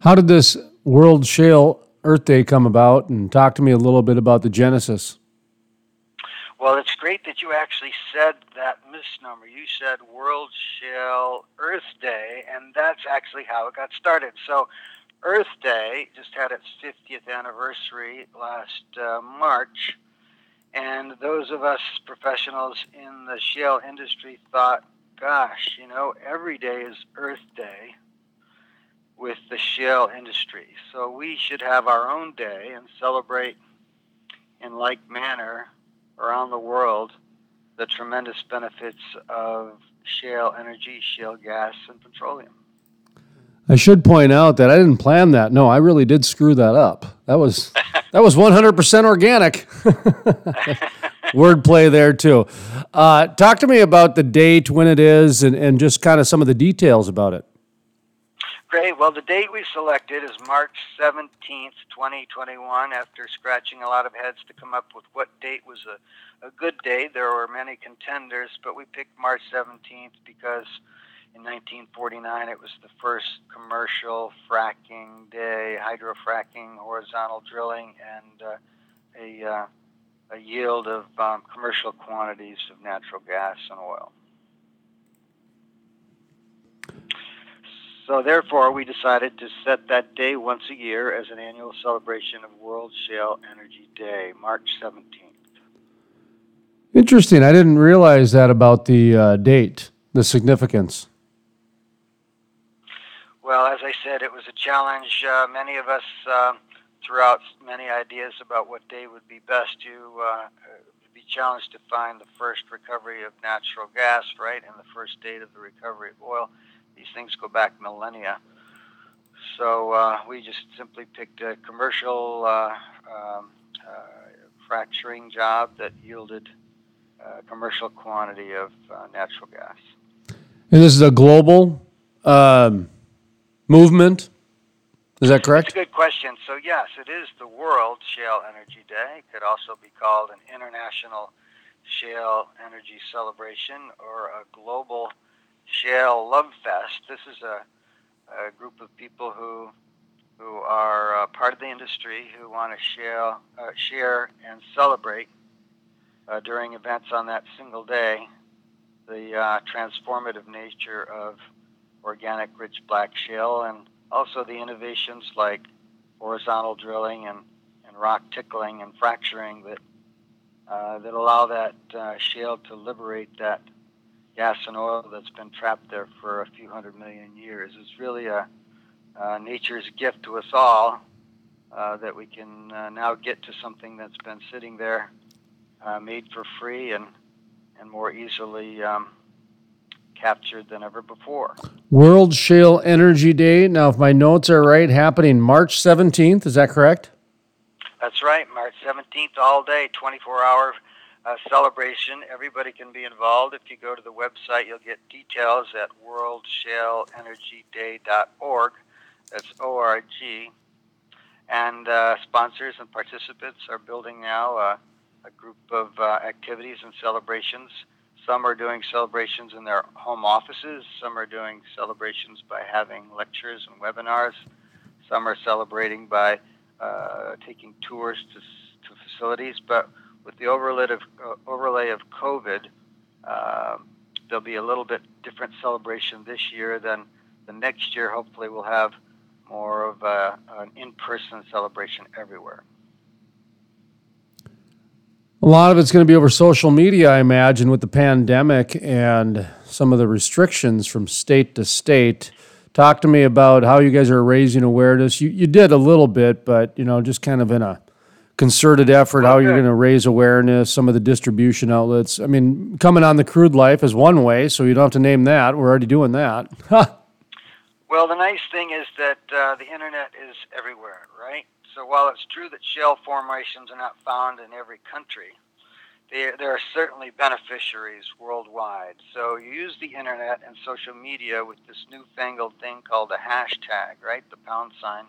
How did this World Shale Earth Day come about? And talk to me a little bit about the genesis. Well, it's great that you actually said that misnomer. You said World Shale Earth Day, and that's actually how it got started. So, Earth Day just had its 50th anniversary last uh, March, and those of us professionals in the shale industry thought, gosh, you know, every day is Earth Day with the shale industry. So we should have our own day and celebrate in like manner around the world the tremendous benefits of shale energy, shale gas, and petroleum. I should point out that I didn't plan that. No, I really did screw that up. That was that was 100% organic. Wordplay there too. Uh, talk to me about the date, when it is, and, and just kind of some of the details about it. Great. Well, the date we selected is March 17th, 2021. After scratching a lot of heads to come up with what date was a, a good day, there were many contenders, but we picked March 17th because in 1949 it was the first commercial fracking day, hydrofracking, horizontal drilling, and uh, a, uh, a yield of um, commercial quantities of natural gas and oil. So therefore, we decided to set that day once a year as an annual celebration of World Shale Energy Day, March 17th. Interesting. I didn't realize that about the uh, date, the significance. Well, as I said, it was a challenge. Uh, many of us uh, threw out many ideas about what day would be best to uh, be challenged to find the first recovery of natural gas, right, and the first date of the recovery of oil. These things go back millennia. So uh, we just simply picked a commercial uh, um, uh, fracturing job that yielded a commercial quantity of uh, natural gas. And this is a global um, movement. Is that correct? That's a good question. So yes, it is the World Shale Energy Day. It could also be called an International Shale Energy Celebration or a global Shale Love Fest. This is a, a group of people who who are uh, part of the industry who want to share uh, share and celebrate uh, during events on that single day the uh, transformative nature of organic rich black shale and also the innovations like horizontal drilling and, and rock tickling and fracturing that uh, that allow that uh, shale to liberate that gas and oil that's been trapped there for a few hundred million years. It's really a, uh, nature's gift to us all uh, that we can uh, now get to something that's been sitting there, uh, made for free and and more easily um, captured than ever before. World Shale Energy Day. Now, if my notes are right, happening March 17th. Is that correct? That's right, March 17th, all day, 24 hour uh, celebration. Everybody can be involved. If you go to the website, you'll get details at worldshaleenergyday.org. That's O R G. And uh, sponsors and participants are building now uh, a group of uh, activities and celebrations. Some are doing celebrations in their home offices. Some are doing celebrations by having lectures and webinars. Some are celebrating by uh, taking tours to, to facilities. But with the overlay of, uh, overlay of COVID, uh, there'll be a little bit different celebration this year than the next year. Hopefully, we'll have more of a, an in-person celebration everywhere. A lot of it's going to be over social media, I imagine, with the pandemic and some of the restrictions from state to state. Talk to me about how you guys are raising awareness. You, you did a little bit, but you know, just kind of in a concerted effort, how you're going to raise awareness, some of the distribution outlets. I mean, coming on the crude life is one way, so you don't have to name that. We're already doing that. Well, the nice thing is that uh, the internet is everywhere, right? So while it's true that shale formations are not found in every country, there, there are certainly beneficiaries worldwide. So you use the internet and social media with this newfangled thing called a hashtag, right? The pound sign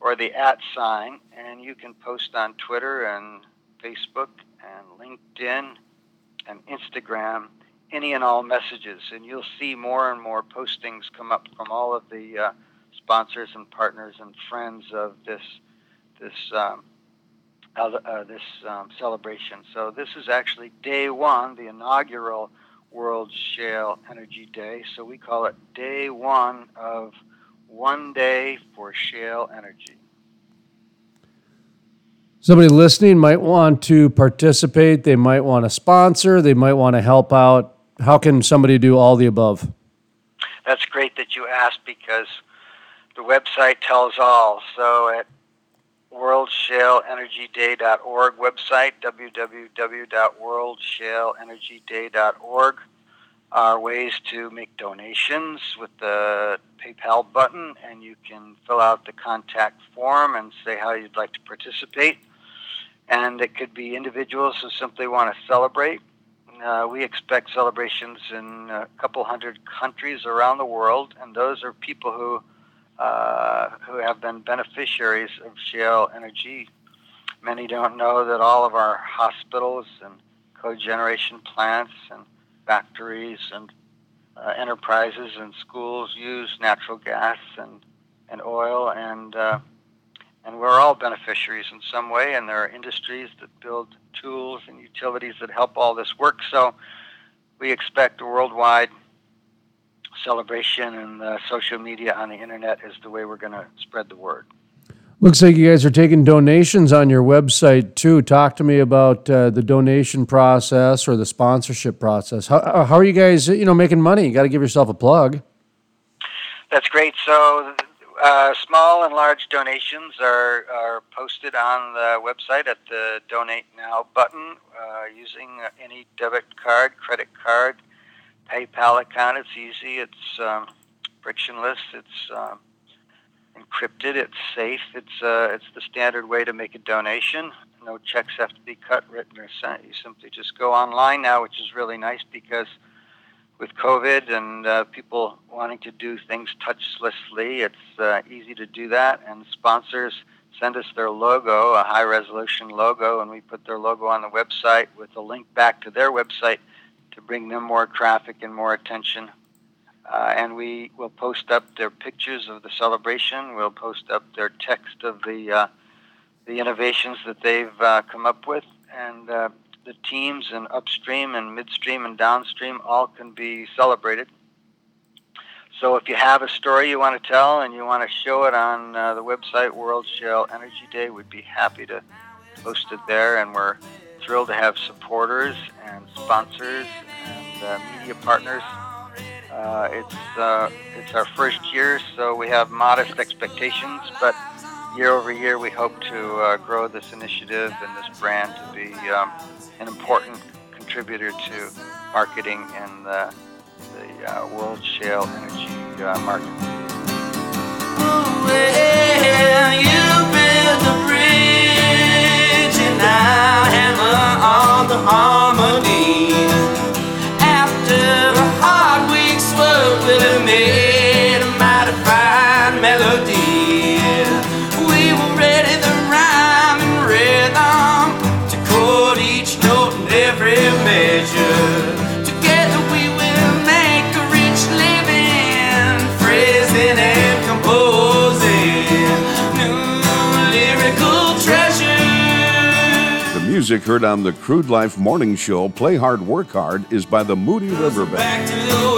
or the at sign, and you can post on Twitter and Facebook and LinkedIn and Instagram any and all messages, and you'll see more and more postings come up from all of the uh, sponsors and partners and friends of this this um, uh, this um, celebration. So this is actually day one, the inaugural World Shale Energy Day. So we call it day one of one day for shale energy. Somebody listening might want to participate. They might want to sponsor. They might want to help out. How can somebody do all the above? That's great that you asked because the website tells all. So at worldshaleenergyday.org website, www.worldshaleenergyday.org, are ways to make donations with the PayPal button, and you can fill out the contact form and say how you'd like to participate. And it could be individuals who simply want to celebrate. Uh, we expect celebrations in a couple hundred countries around the world, and those are people who uh, who have been beneficiaries of shale energy. Many don't know that all of our hospitals and cogeneration plants and factories and uh, enterprises and schools use natural gas and, and oil, and, uh, and we're all beneficiaries in some way, and there are industries that build tools and utilities that help all this work. So we expect a worldwide celebration, and uh, social media on the internet is the way we're going to spread the word. Looks like you guys are taking donations on your website too. Talk to me about uh, the donation process or the sponsorship process. How, uh, how are you guys, you know, making money? You got to give yourself a plug. That's great. So, uh, small and large donations are, are posted on the website at the Donate Now button uh, using any debit card, credit card, PayPal account. It's easy. It's um, frictionless. It's um, encrypted. It's safe. It's uh, it's the standard way to make a donation. No checks have to be cut, written, or sent. You simply just go online now, which is really nice because with COVID and uh, people wanting to do things touchlessly, it's uh, easy to do that. And sponsors send us their logo, a high resolution logo, and we put their logo on the website with a link back to their website to bring them more traffic and more attention. Uh, and we will post up their pictures of the celebration. We'll post up their text of the uh, the innovations that they've uh, come up with, and uh, the teams and upstream and midstream and downstream all can be celebrated. So if you have a story you want to tell and you want to show it on uh, the website World Shale Energy Day, we'd be happy to post it there. And we're thrilled to have supporters and sponsors and uh, media partners uh, it's uh, it's our first year, so we have modest expectations, but year over year, we hope to uh, grow this initiative and this brand to be um, an important contributor to marketing in the, the uh, world shale energy uh, market. Well, you built a bridge and I hammer on the harmony. Music heard on the Crude Life Morning Show, Play Hard, Work Hard, is by the Moody River Band.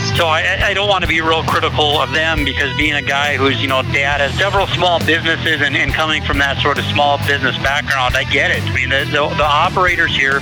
So I, I don't want to be real critical of them because being a guy who's, you know, dad has several small businesses and, and coming from that sort of small business background, I get it. I mean, the, the, the operators here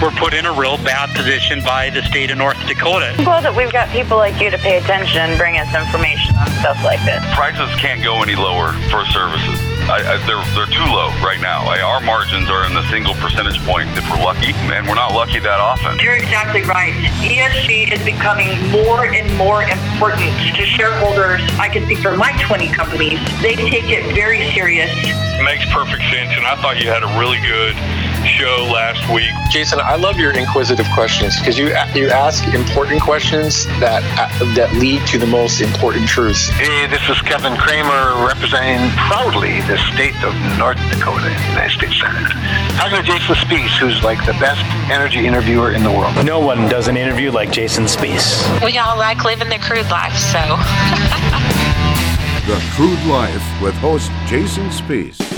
were put in a real bad position by the state of North Dakota. I'm glad that we've got people like you to pay attention and bring us information on stuff like this. Prices can't go any lower for services. I, I, they're they're too low right now. I, our margins are in the single percentage point if we're lucky, and we're not lucky that often. You're exactly right. ESG is becoming more and more important to shareholders. I can speak for my 20 companies. They take it very serious. It makes perfect sense, and I thought you had a really good show last week. Jason, I love your inquisitive questions because you you ask important questions that uh, that lead to the most important truths. Hey, this is Kevin Cramer representing proudly the state of North Dakota, in the United States Senate. Talking to Jason Spiess, who's like the best energy interviewer in the world. No one does an interview like Jason Spiess. We all like living the crude life, so. The Crude Life with host Jason Spiess.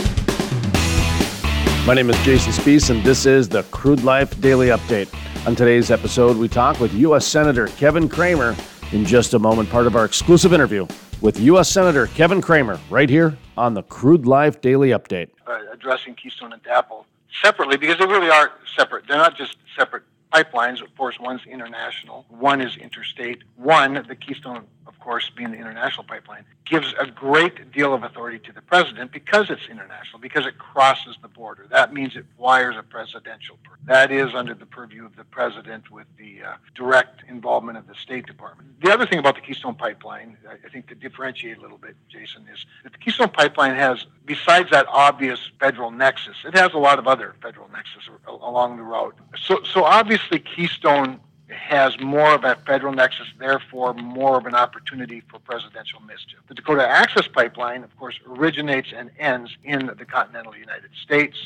My name is Jason Spiess, and this is the Crude Life Daily Update. On today's episode, we talk with U.S. Senator Kevin Cramer In just a moment, part of our exclusive interview with U.S. Senator Kevin Cramer right here on the Crude Life Daily Update. Uh, addressing Keystone and DAPL separately because they really are separate. They're not just separate pipelines. Of course, one's international, one is interstate. One, the Keystone, course, being the international pipeline, gives a great deal of authority to the president because it's international, because it crosses the border. That means it wires a presidential. Per- that is under the purview of the president with the uh, direct involvement of the State Department. The other thing about the Keystone Pipeline, I think to differentiate a little bit, Jason, is that the Keystone Pipeline has, besides that obvious federal nexus, it has a lot of other federal nexus along the route. So, so obviously Keystone has more of a federal nexus, therefore more of an opportunity for presidential mischief. The Dakota Access Pipeline, of course, originates and ends in the continental United States.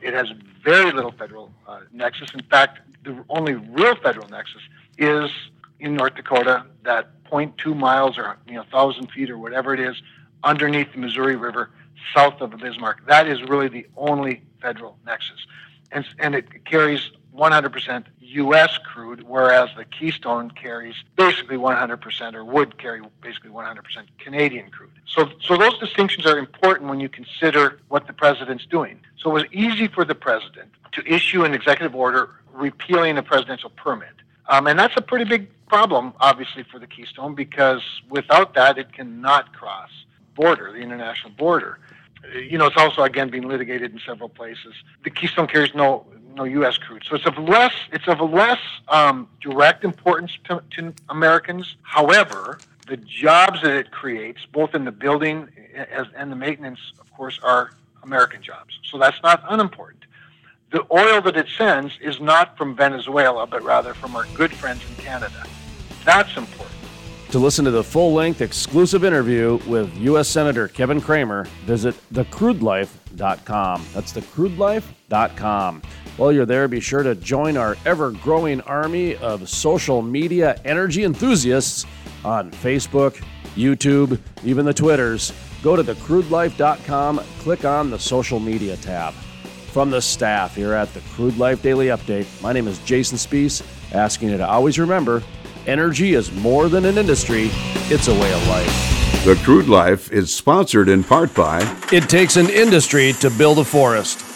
It has very little federal uh, nexus. In fact, the only real federal nexus is in North Dakota, that 0.2 miles or you know 1,000 feet or whatever it is underneath the Missouri River, south of the Bismarck. That is really the only federal nexus, and and it carries 100% U.S. crude, whereas the Keystone carries basically 100% or would carry basically 100% Canadian crude. So, so those distinctions are important when you consider what the president's doing. So it was easy for the president to issue an executive order repealing the presidential permit. Um, and that's a pretty big problem, obviously, for the Keystone because without that, it cannot cross border, the international border. You know, it's also again being litigated in several places. The Keystone carries no no U.S. crude. So it's of less it's of less um, direct importance to, to, Americans. However, the jobs that it creates, both in the building as, and the maintenance, of course, are American jobs. So that's not unimportant. The oil that it sends is not from Venezuela, but rather from our good friends in Canada. That's important. To listen to the full length exclusive interview with U.S. Senator Kevin Cramer, visit thecrudelife.com. That's thecrudelife.com. While you're there, be sure to join our ever growing army of social media energy enthusiasts on Facebook, YouTube, even the Twitters. Go to thecrudelife.com, click on the social media tab. From the staff here at the Crude Life Daily Update, my name is Jason Spiess, asking you to always remember energy is more than an industry, it's a way of life. The Crude Life is sponsored in part by It takes an industry to build a forest.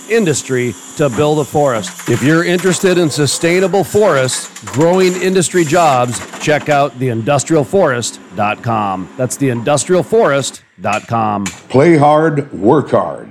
industry to build a forest. If you're interested in sustainable forests, growing industry jobs, check out theindustrialforest.com. That's theindustrialforest.com. Play hard, work hard.